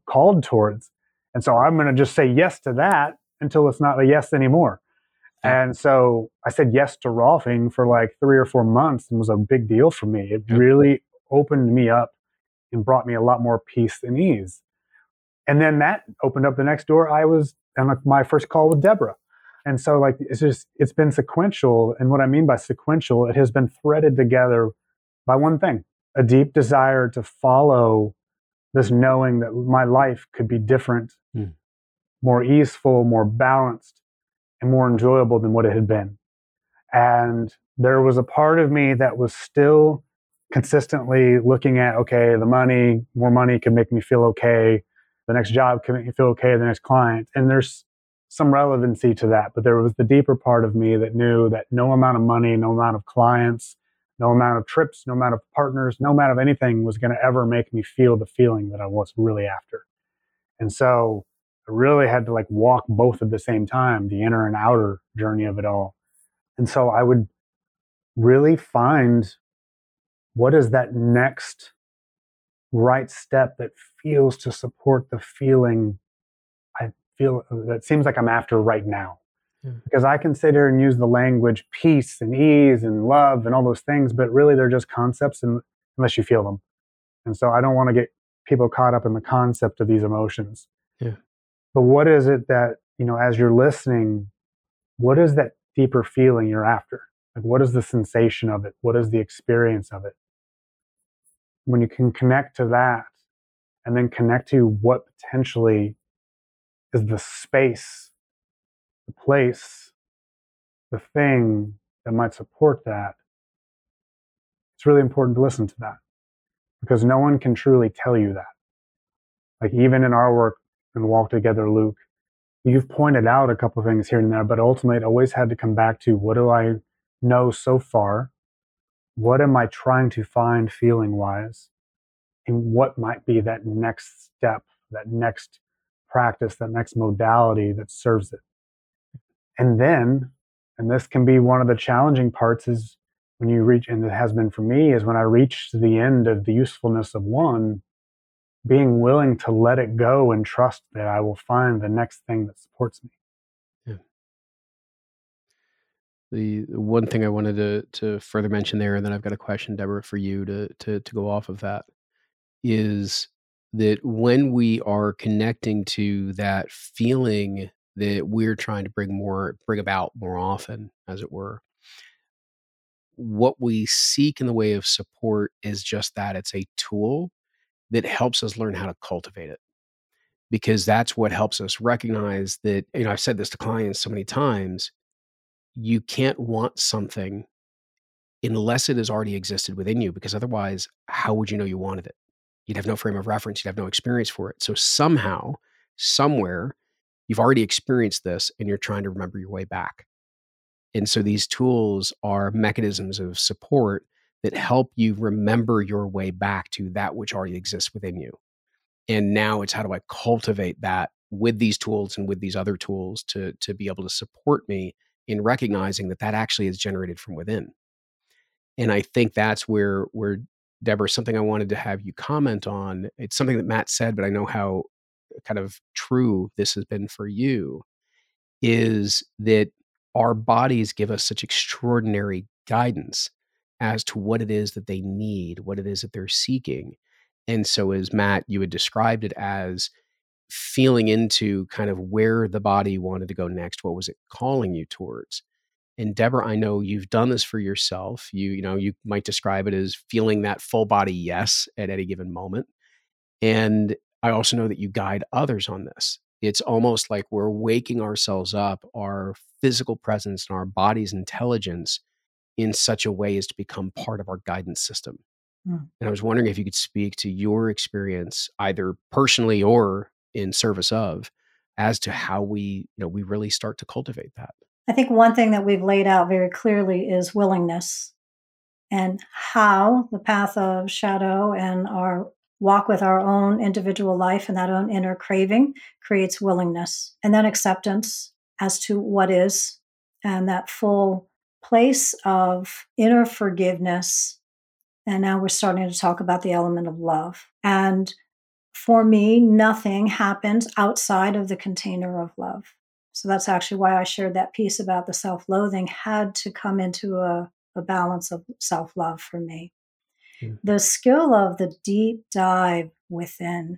called towards, and so I'm going to just say yes to that until it's not a yes anymore. And so I said yes to Rolfing for like three or four months and was a big deal for me. It really opened me up and brought me a lot more peace and ease. And then that opened up the next door. I was on my first call with Debra. And so like it's just it's been sequential. And what I mean by sequential, it has been threaded together by one thing, a deep desire to follow this knowing that my life could be different, mm. more easeful, more balanced and more enjoyable than what it had been. And there was a part of me that was still consistently looking at, okay, the money, more money can make me feel okay. The next job can make me feel okay. The next client. And there's some relevancy to that. But there was the deeper part of me that knew that no amount of money, no amount of clients, no amount of trips, no amount of partners, no amount of anything was going to ever make me feel the feeling that I was really after. And so I really had to like walk both at the same time, the inner and outer journey of it all. And so I would really find what is that next right step that feels to support the feeling I feel that seems like I'm after right now. Hmm. Because I can sit here and use the language peace and ease and love and all those things, but really they're just concepts and, unless you feel them. And so I don't want to get people caught up in the concept of these emotions. Yeah. But what is it that, you know, as you're listening, what is that deeper feeling you're after? Like, what is the sensation of it? What is the experience of it? When you can connect to that and then connect to what potentially is the space, the place, the thing that might support that, it's really important to listen to that because no one can truly tell you that. Like even in our work and walk together, Luke, you've pointed out a couple things here and there, but ultimately it always had to come back to what do I know so far? What am I trying to find feeling wise? And what might be that next step, that next practice, that next modality that serves it? And then, and this can be one of the challenging parts is when you reach, and it has been for me, is when I reach the end of the usefulness of one, being willing to let it go and trust that I will find the next thing that supports me. The, one thing I wanted to to further mention there, and then I've got a question, Debra, for you to to to go off of that, is that when we are connecting to that feeling that we're trying to bring more bring about more often, as it were, what we seek in the way of support is just that it's a tool that helps us learn how to cultivate it. Because that's what helps us recognize that you know i've said this to clients so many times you can't want something unless it has already existed within you because otherwise how would you know you wanted it? You'd have no frame of reference you'd have no experience for it. So somehow somewhere you've already experienced this and you're trying to remember your way back. And so these tools are mechanisms of support that help you remember your way back to that which already exists within you. And now it's how do I cultivate that with these tools and with these other tools to to be able to support me in recognizing that that actually is generated from within. And I think that's where where Debra, something I wanted to have you comment on. It's something that Matt said, but I know how uh, kind of true this has been for you. Is that our bodies give us such extraordinary guidance as to what it is that they need, what it is that they're seeking. And so, as Matt, you had described it as feeling into kind of where the body wanted to go next. What was it calling you towards? And Debra, I know you've done this for yourself. You, you know, you might describe it as feeling that full body yes at any given moment. And I also know that you guide others on this. It's almost like we're waking ourselves up, our physical presence and our body's intelligence in such a way as to become part of our guidance system. Mm. And I was wondering if you could speak to your experience, either personally or in service of, as to how we, you know, we really start to cultivate that. I think one thing that we've laid out very clearly is willingness and how the path of shadow and our walk with our own individual life and that own inner craving creates willingness and then acceptance as to what is and that full place of inner forgiveness. And now we're starting to talk about the element of love. And for me, nothing happens outside of the container of love. So that's actually why I shared that piece about the self loathing had to come into a, a balance of self love for me. Mm. The skill of the deep dive within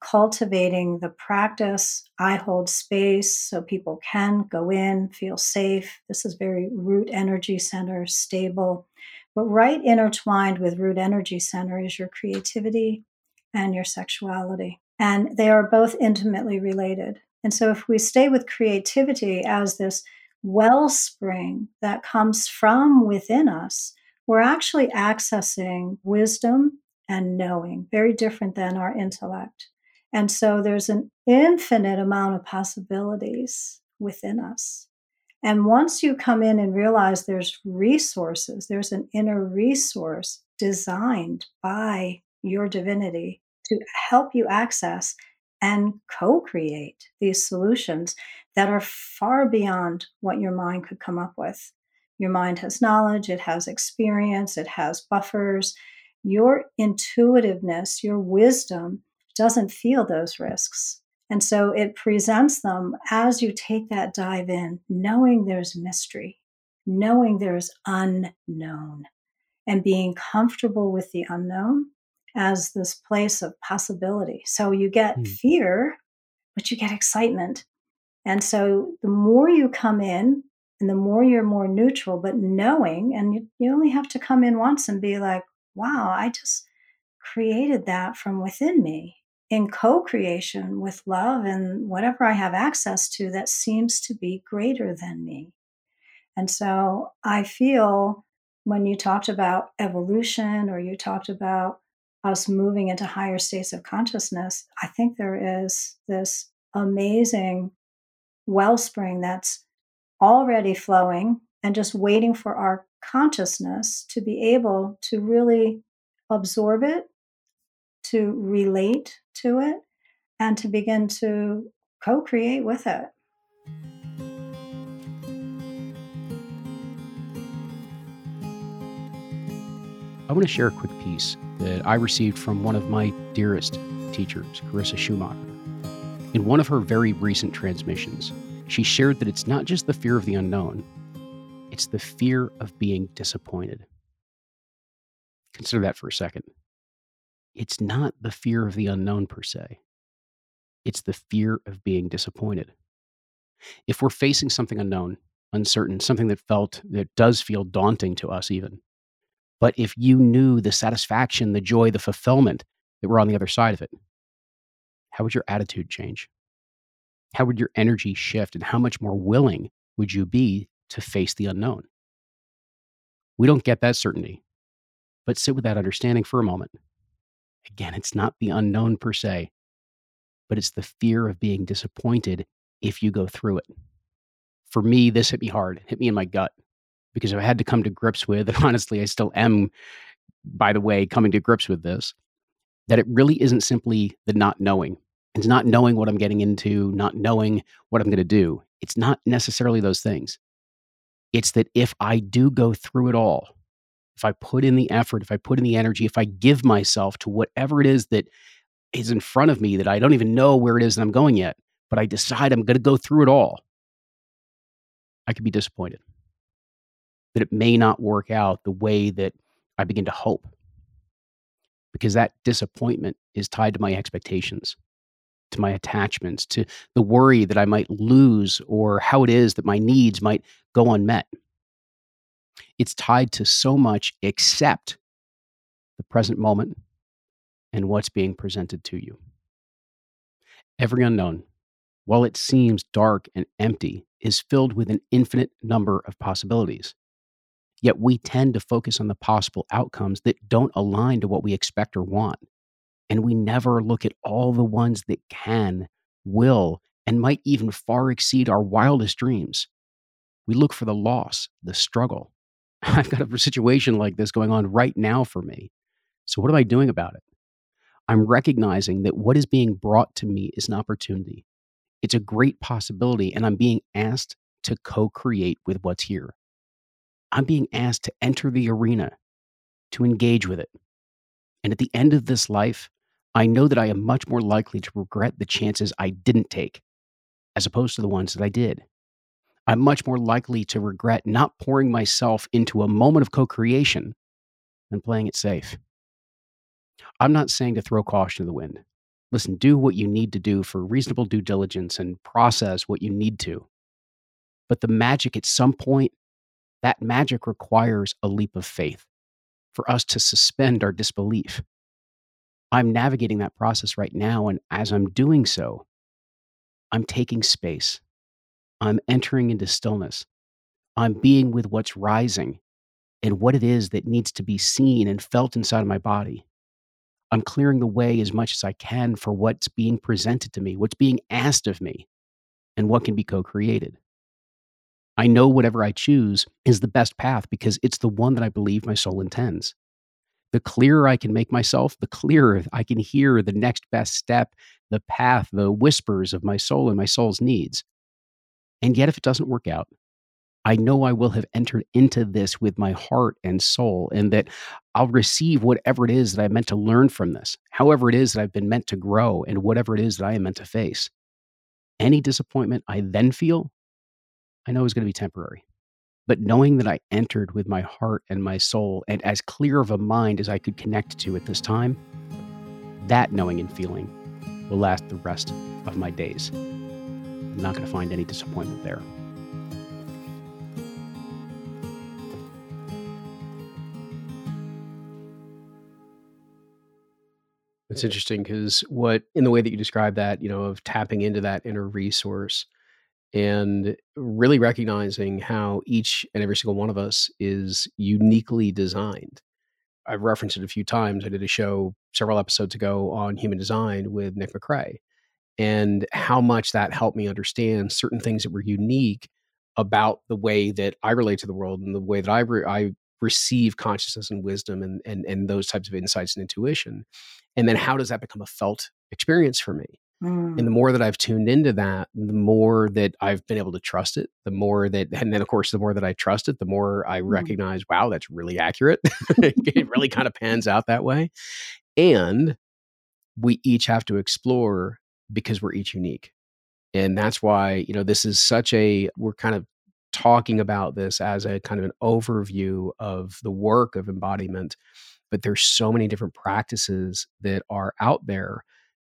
cultivating the practice. I hold space so people can go in, feel safe. This is very root energy center, stable. But right intertwined with root energy center is your creativity and your sexuality. And they are both intimately related. And so if we stay with creativity as this wellspring that comes from within us, we're actually accessing wisdom and knowing, very different than our intellect. And so there's an infinite amount of possibilities within us. And once you come in and realize there's resources, there's an inner resource designed by your divinity to help you access and co create these solutions that are far beyond what your mind could come up with. Your mind has knowledge, it has experience, it has buffers. Your intuitiveness, your wisdom doesn't feel those risks. And so it presents them as you take that dive in, knowing there's mystery, knowing there's unknown, and being comfortable with the unknown as this place of possibility. So you get mm. fear, but you get excitement. And so the more you come in, and the more you're more neutral, but knowing, and you, you only have to come in once and be like, wow, I just, created that from within me in co creation with love and whatever I have access to that seems to be greater than me. And so I feel when you talked about evolution or you talked about us moving into higher states of consciousness, I think there is this amazing wellspring that's already flowing and just waiting for our consciousness to be able to really absorb it, to relate to it, and to begin to co create with it. I want to share a quick piece that I received from one of my dearest teachers, Carissa Schumacher. In one of her very recent transmissions, she shared that it's not just the fear of the unknown, it's the fear of being disappointed. Consider that for a second. It's not the fear of the unknown per se, it's the fear of being disappointed. If we're facing something unknown, uncertain, something that felt, that does feel daunting to us even, but if you knew the satisfaction, the joy, the fulfillment that were on the other side of it, how would your attitude change? How would your energy shift? And how much more willing would you be to face the unknown? We don't get that certainty, but sit with that understanding for a moment. Again, it's not the unknown per se, but it's the fear of being disappointed if you go through it. For me, this hit me hard, hit me in my gut, because I had to come to grips with, and honestly, I still am, by the way, coming to grips with this, that it really isn't simply the not knowing. It's not knowing what I'm getting into, not knowing what I'm going to do. It's not necessarily those things. It's that if I do go through it all, if I put in the effort, if I put in the energy, if I give myself to whatever it is that is in front of me that I don't even know where it is that I'm going yet, but I decide I'm going to go through it all, I could be disappointed that it may not work out the way that I begin to hope. Because that disappointment is tied to my expectations, to my attachments, to the worry that I might lose or how it is that my needs might go unmet. It's tied to so much except the present moment and what's being presented to you. Every unknown, while it seems dark and empty, is filled with an infinite number of possibilities. Yet we tend to focus on the possible outcomes that don't align to what we expect or want. And we never look at all the ones that can, will, and might even far exceed our wildest dreams. We look for the loss, the struggle. I've got a situation like this going on right now for me. So, what am I doing about it? I'm recognizing that what is being brought to me is an opportunity. It's a great possibility, and I'm being asked to co create with what's here. I'm being asked to enter the arena, to engage with it. And at the end of this life, I know that I am much more likely to regret the chances I didn't take as opposed to the ones that I did. I'm much more likely to regret not pouring myself into a moment of co creation than playing it safe. I'm not saying to throw caution to the wind. Listen, do what you need to do for reasonable due diligence and process what you need to. But the magic at some point that magic requires a leap of faith for us to suspend our disbelief. I'm navigating that process right now. And as I'm doing so, I'm taking space. I'm entering into stillness. I'm being with what's rising and what it is that needs to be seen and felt inside of my body. I'm clearing the way as much as I can for what's being presented to me, what's being asked of me, and what can be co created. I know whatever I choose is the best path because it's the one that I believe my soul intends. The clearer I can make myself, the clearer I can hear the next best step, the path, the whispers of my soul and my soul's needs. And yet, if it doesn't work out, I know I will have entered into this with my heart and soul, and that I'll receive whatever it is that I meant to learn from this, however it is that I've been meant to grow, and whatever it is that I am meant to face. Any disappointment I then feel I know it was going to be temporary. But knowing that I entered with my heart and my soul and as clear of a mind as I could connect to at this time, that knowing and feeling will last the rest of my days. I'm not going to find any disappointment there. It's interesting because what, in the way that you describe that, you know, of tapping into that inner resource and really recognizing how each and every single one of us is uniquely designed. I've referenced it a few times. I did a show several episodes ago on human design with Nick McCrae and how much that helped me understand certain things that were unique about the way that I relate to the world and the way that I, re- I receive consciousness and wisdom and, and, and those types of insights and intuition. And then how does that become a felt experience for me? Mm. And the mm. more that I've tuned into that, the more that I've been able to trust it, the more that, and then of course, the more that I trust it, the more I mm. recognize, wow, that's really accurate. it really kind of pans out that way. And we each have to explore because we're each unique. And that's why, you know, this is such a, we're kind of talking about this as a kind of an overview of the work of embodiment. But there's so many different practices that are out there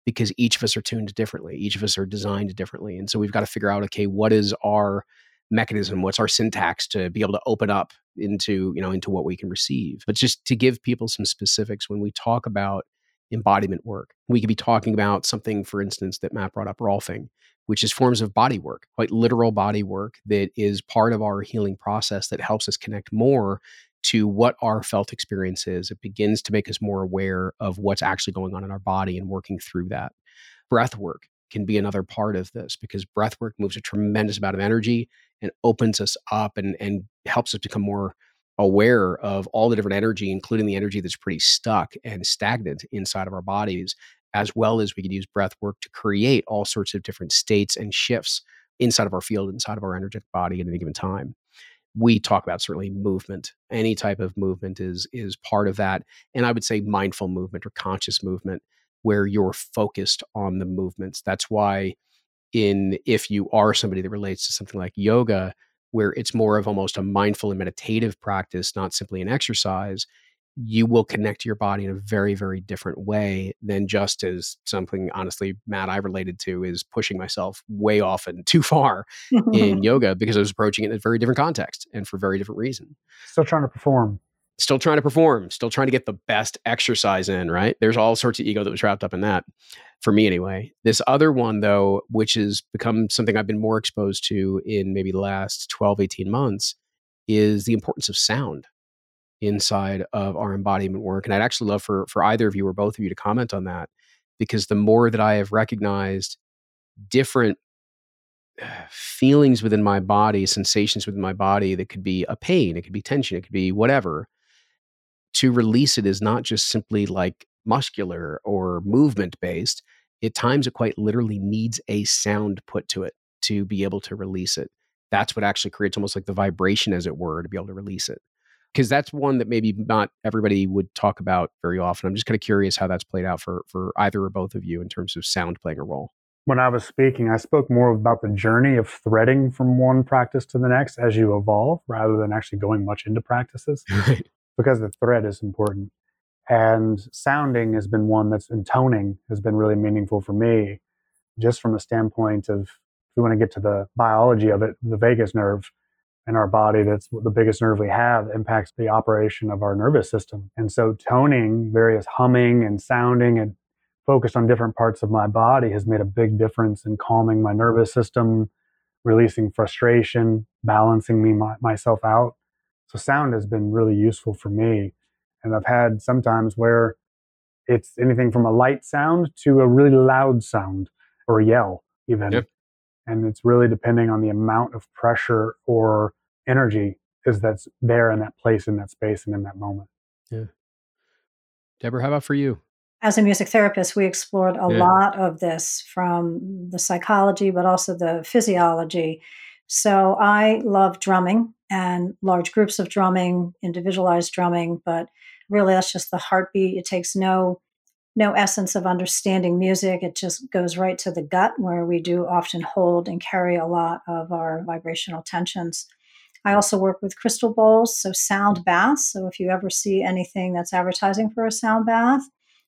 because each of us are tuned differently. Each of us are designed differently. And so we've got to figure out, okay, what is our mechanism? What's our syntax to be able to open up into, you know, into what we can receive? But just to give people some specifics when we talk about embodiment work. We could be talking about something, for instance, that Matt brought up, Rolfing, which is forms of body work, quite literal body work that is part of our healing process that helps us connect more to what our felt experience is. It begins to make us more aware of what's actually going on in our body and working through that. Breath work can be another part of this because breath work moves a tremendous amount of energy and opens us up and, and helps us become more aware of all the different energy, including the energy that's pretty stuck and stagnant inside of our bodies, as well as we can use breath work to create all sorts of different states and shifts inside of our field, inside of our energetic body at any given time. We talk about certainly movement. Any type of movement is is part of that, and I would say mindful movement or conscious movement, where you're focused on the movements. That's why, in if you are somebody that relates to something like yoga, where it's more of almost a mindful and meditative practice, not simply an exercise, you will connect to your body in a very, very different way than just as something, honestly, Matt, I related to is pushing myself way often too far in yoga because I was approaching it in a very different context and for very different reason. Still trying to perform still trying to perform, still trying to get the best exercise in, right? There's all sorts of ego that was wrapped up in that for me anyway. This other one though, which has become something I've been more exposed to in maybe the last 12, 18 months is the importance of sound inside of our embodiment work. And I'd actually love for for either of you or both of you to comment on that because the more that I have recognized different feelings within my body, sensations within my body that could be a pain, it could be tension, it could be whatever to release it is not just simply like muscular or movement based. At times, it quite literally needs a sound put to it to be able to release it. That's what actually creates almost like the vibration, as it were, to be able to release it. Because that's one that maybe not everybody would talk about very often. I'm just kind of curious how that's played out for for either or both of you in terms of sound playing a role. When I was speaking, I spoke more about the journey of threading from one practice to the next as you evolve, rather than actually going much into practices. Right because the thread is important. And sounding has been one that's and toning has been really meaningful for me, just from a standpoint of if we want to get to the biology of it, the vagus nerve in our body, that's the biggest nerve we have, impacts the operation of our nervous system. And so toning, various humming and sounding and focused on different parts of my body has made a big difference in calming my nervous system, releasing frustration, balancing me my, myself out. So sound has been really useful for me. And I've had sometimes where it's anything from a light sound to a really loud sound or a yell, even. Yep. And it's really depending on the amount of pressure or energy is that's there in that place, in that space, and in that moment. Yeah. Debra, how about for you? As a music therapist, we explored a yeah. lot of this from the psychology, but also the physiology. So I love drumming and large groups of drumming, individualized drumming, but really that's just the heartbeat. It takes no no essence of understanding music. It just goes right to the gut where we do often hold and carry a lot of our vibrational tensions. I also work with crystal bowls, so sound baths. So if you ever see anything that's advertising for a sound bath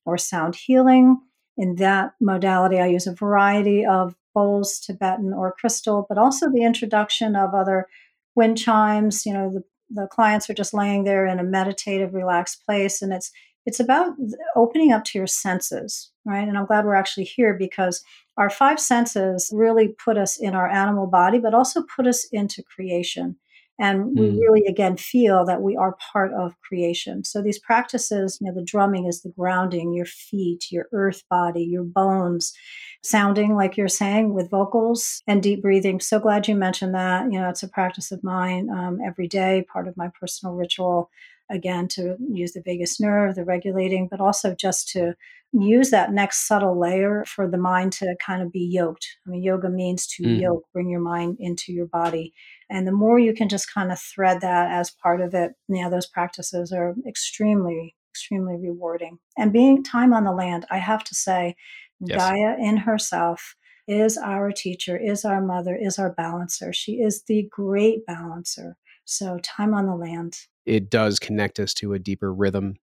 or sound healing, in that modality, I use a variety of bowls, Tibetan or crystal, but also the introduction of other wind chimes. You know, the, the clients are just laying there in a meditative, relaxed place, and it's it's about opening up to your senses, right? And I'm glad we're actually here because our five senses really put us in our animal body, but also put us into creation. And we mm. really, again, feel that we are part of creation. So these practices, you know, the drumming is the grounding, your feet, your earth body, your bones, sounding like you're saying with vocals and deep breathing. So glad you mentioned that. You know, it's a practice of mine um, every day, part of my personal ritual. Again, to use the vagus nerve, the regulating, but also just to use that next subtle layer for the mind to kind of be yoked. I mean, yoga means to mm. yoke, bring your mind into your body. And the more you can just kind of thread that as part of it, yeah, those practices are extremely, extremely rewarding. And being time on the land, I have to say, yes. Gaia in herself is our teacher, is our mother, is our balancer. She is the great balancer. So, time on the land. It does connect us to a deeper rhythm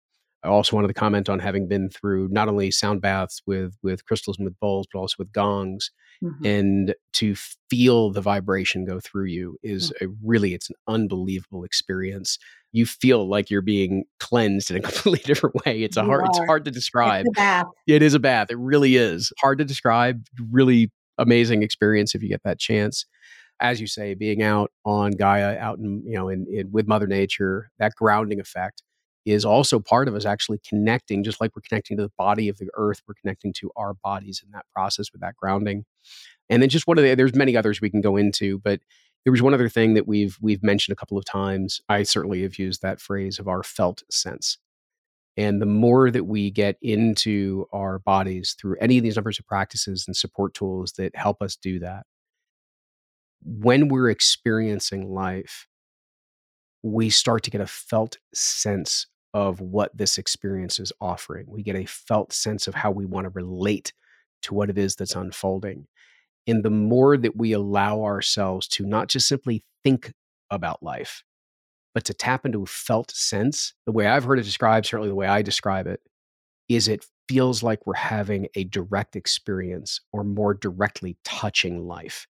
I also wanted to comment on having been through not only sound baths with with crystals and with bowls, but also with gongs, mm-hmm. and to feel the vibration go through you is mm-hmm. a really it's an unbelievable experience. You feel like you're being cleansed in a completely different way. It's a hard it's hard to describe. It's a bath. It is a bath. It really is hard to describe. Really amazing experience if you get that chance as you say, being out on Gaia, out in you know, in, in, with Mother Nature, that grounding effect is also part of us actually connecting, just like we're connecting to the body of the earth, we're connecting to our bodies in that process with that grounding. And then just one of the there's many others we can go into, but there was one other thing that we've we've mentioned a couple of times. I certainly have used that phrase of our felt sense. And the more that we get into our bodies through any of these numbers of practices and support tools that help us do that, when we're experiencing life, we start to get a felt sense of what this experience is offering. We get a felt sense of how we want to relate to what it is that's unfolding. And the more that we allow ourselves to not just simply think about life, but to tap into a felt sense, the way I've heard it described, certainly the way I describe it, is it feels like we're having a direct experience or more directly touching life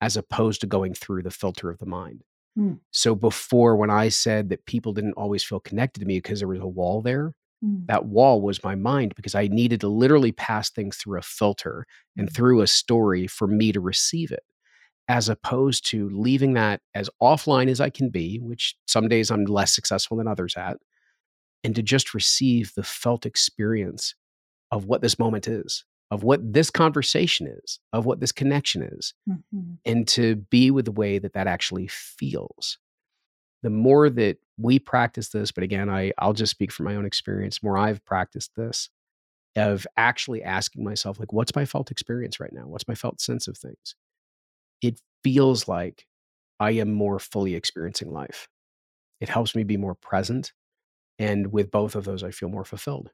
as opposed to going through the filter of the mind. Mm. So before, when I said that people didn't always feel connected to me because there was a wall there, mm. that wall was my mind because I needed to literally pass things through a filter and mm. through a story for me to receive it, as opposed to leaving that as offline as I can be, which some days I'm less successful than others at, and to just receive the felt experience of what this moment is of what this conversation is, of what this connection is, mm-hmm. and to be with the way that that actually feels. The more that we practice this, but again, I, I'll just speak from my own experience, more I've practiced this of actually asking myself, like, what's my felt experience right now? What's my felt sense of things? It feels like I am more fully experiencing life. It helps me be more present. And with both of those, I feel more fulfilled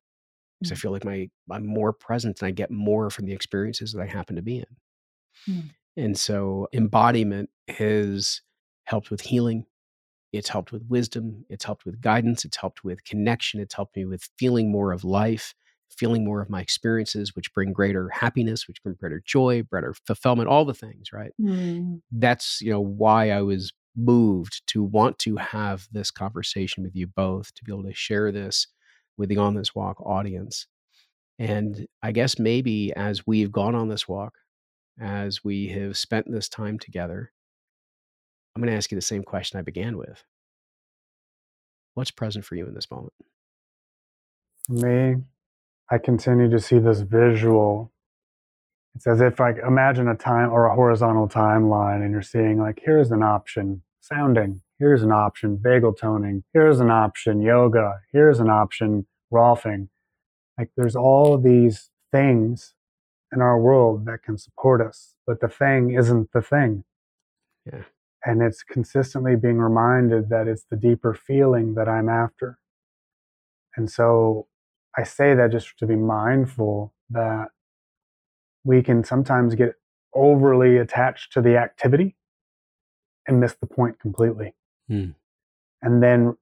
because mm. I feel like my I'm more present and I get more from the experiences that I happen to be in. Mm. And so embodiment has helped with healing. It's helped with wisdom. It's helped with guidance. It's helped with connection. It's helped me with feeling more of life, feeling more of my experiences, which bring greater happiness, which bring greater joy, greater fulfillment, all the things, right? Mm. That's, you know, why I was moved to want to have this conversation with you both, to be able to share this with the On This Walk audience. And I guess maybe as we've gone on this walk, as we have spent this time together, I'm going to ask you the same question I began with. What's present for you in this moment? Me, I continue to see this visual. It's as if like imagine a time or a horizontal timeline and you're seeing like here's an option sounding, here's an option vagal toning, here's an option yoga, here's an option Rolfing. Like there's all these things in our world that can support us, but the thing isn't the thing. Yeah. And it's consistently being reminded that it's the deeper feeling that I'm after. And so I say that just to be mindful that we can sometimes get overly attached to the activity and miss the point completely. Hmm. And then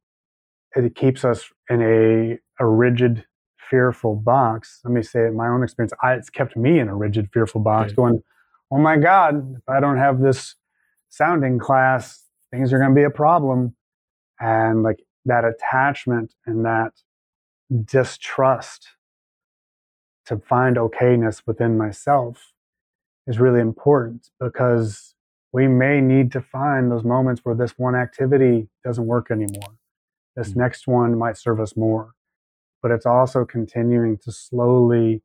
it keeps us in a a rigid, fearful box. Let me say it, my own experience. I, it's kept me in a rigid, fearful box, right. going, "Oh my God, if I don't have this sounding class, things are going to be a problem." And like that attachment and that distrust to find okayness within myself is really important because we may need to find those moments where this one activity doesn't work anymore. This mm-hmm. next one might serve us more. But it's also continuing to slowly,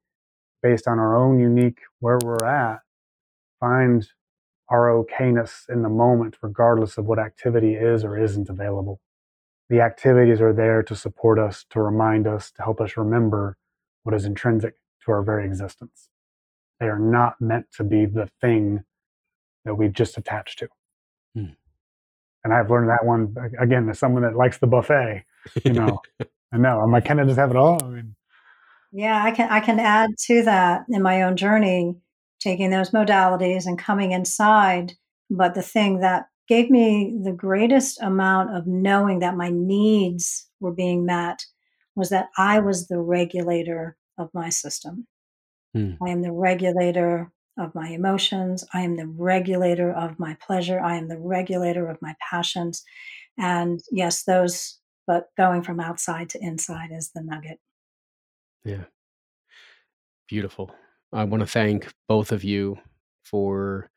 based on our own unique where we're at, find our okayness in the moment, regardless of what activity is or isn't available. The activities are there to support us, to remind us, to help us remember what is intrinsic to our very existence. They are not meant to be the thing that we've just attached to. Hmm. And I've learned that one again as someone that likes the buffet. You know, I know I'm like, can I just have it all? I mean, yeah, I can. I can add to that in my own journey, taking those modalities and coming inside. But the thing that gave me the greatest amount of knowing that my needs were being met was that I was the regulator of my system. Hmm. I am the regulator of my emotions. I am the regulator of my pleasure. I am the regulator of my passions. And yes, those, but going from outside to inside is the nugget. Yeah. Beautiful. I want to thank both of you for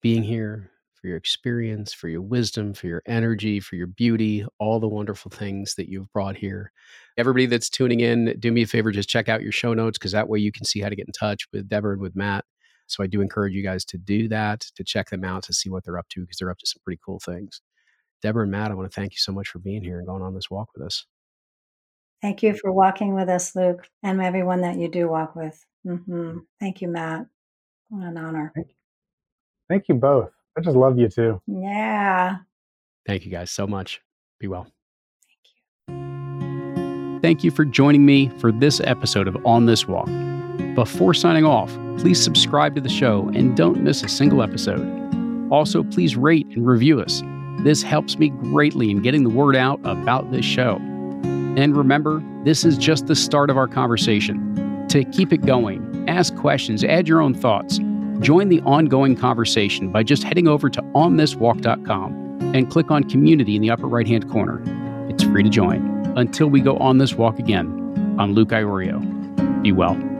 being here, for your experience, for your wisdom, for your energy, for your beauty, all the wonderful things that you've brought here. Everybody that's tuning in, do me a favor, just check out your show notes because that way you can see how to get in touch with Debra and with Matt. So I do encourage you guys to do that, to check them out, to see what they're up to, because they're up to some pretty cool things. Debra and Matt, I want to thank you so much for being here and going on this walk with us. Thank you for walking with us, Luke, and everyone that you do walk with. Mm-hmm. Thank you, Matt. What an honor. Thank you. Thank you both. I just love you too. Yeah. Thank you guys so much. Be well. Thank you. Thank you for joining me for this episode of On This Walk. Before signing off, please subscribe to the show and don't miss a single episode. Also, please rate and review us. This helps me greatly in getting the word out about this show. And remember, this is just the start of our conversation. To keep it going, ask questions, add your own thoughts. Join the ongoing conversation by just heading over to onthiswalk.com and click on community in the upper right hand corner. It's free to join. Until we go on this walk again, I'm Luke Iorio. Be well.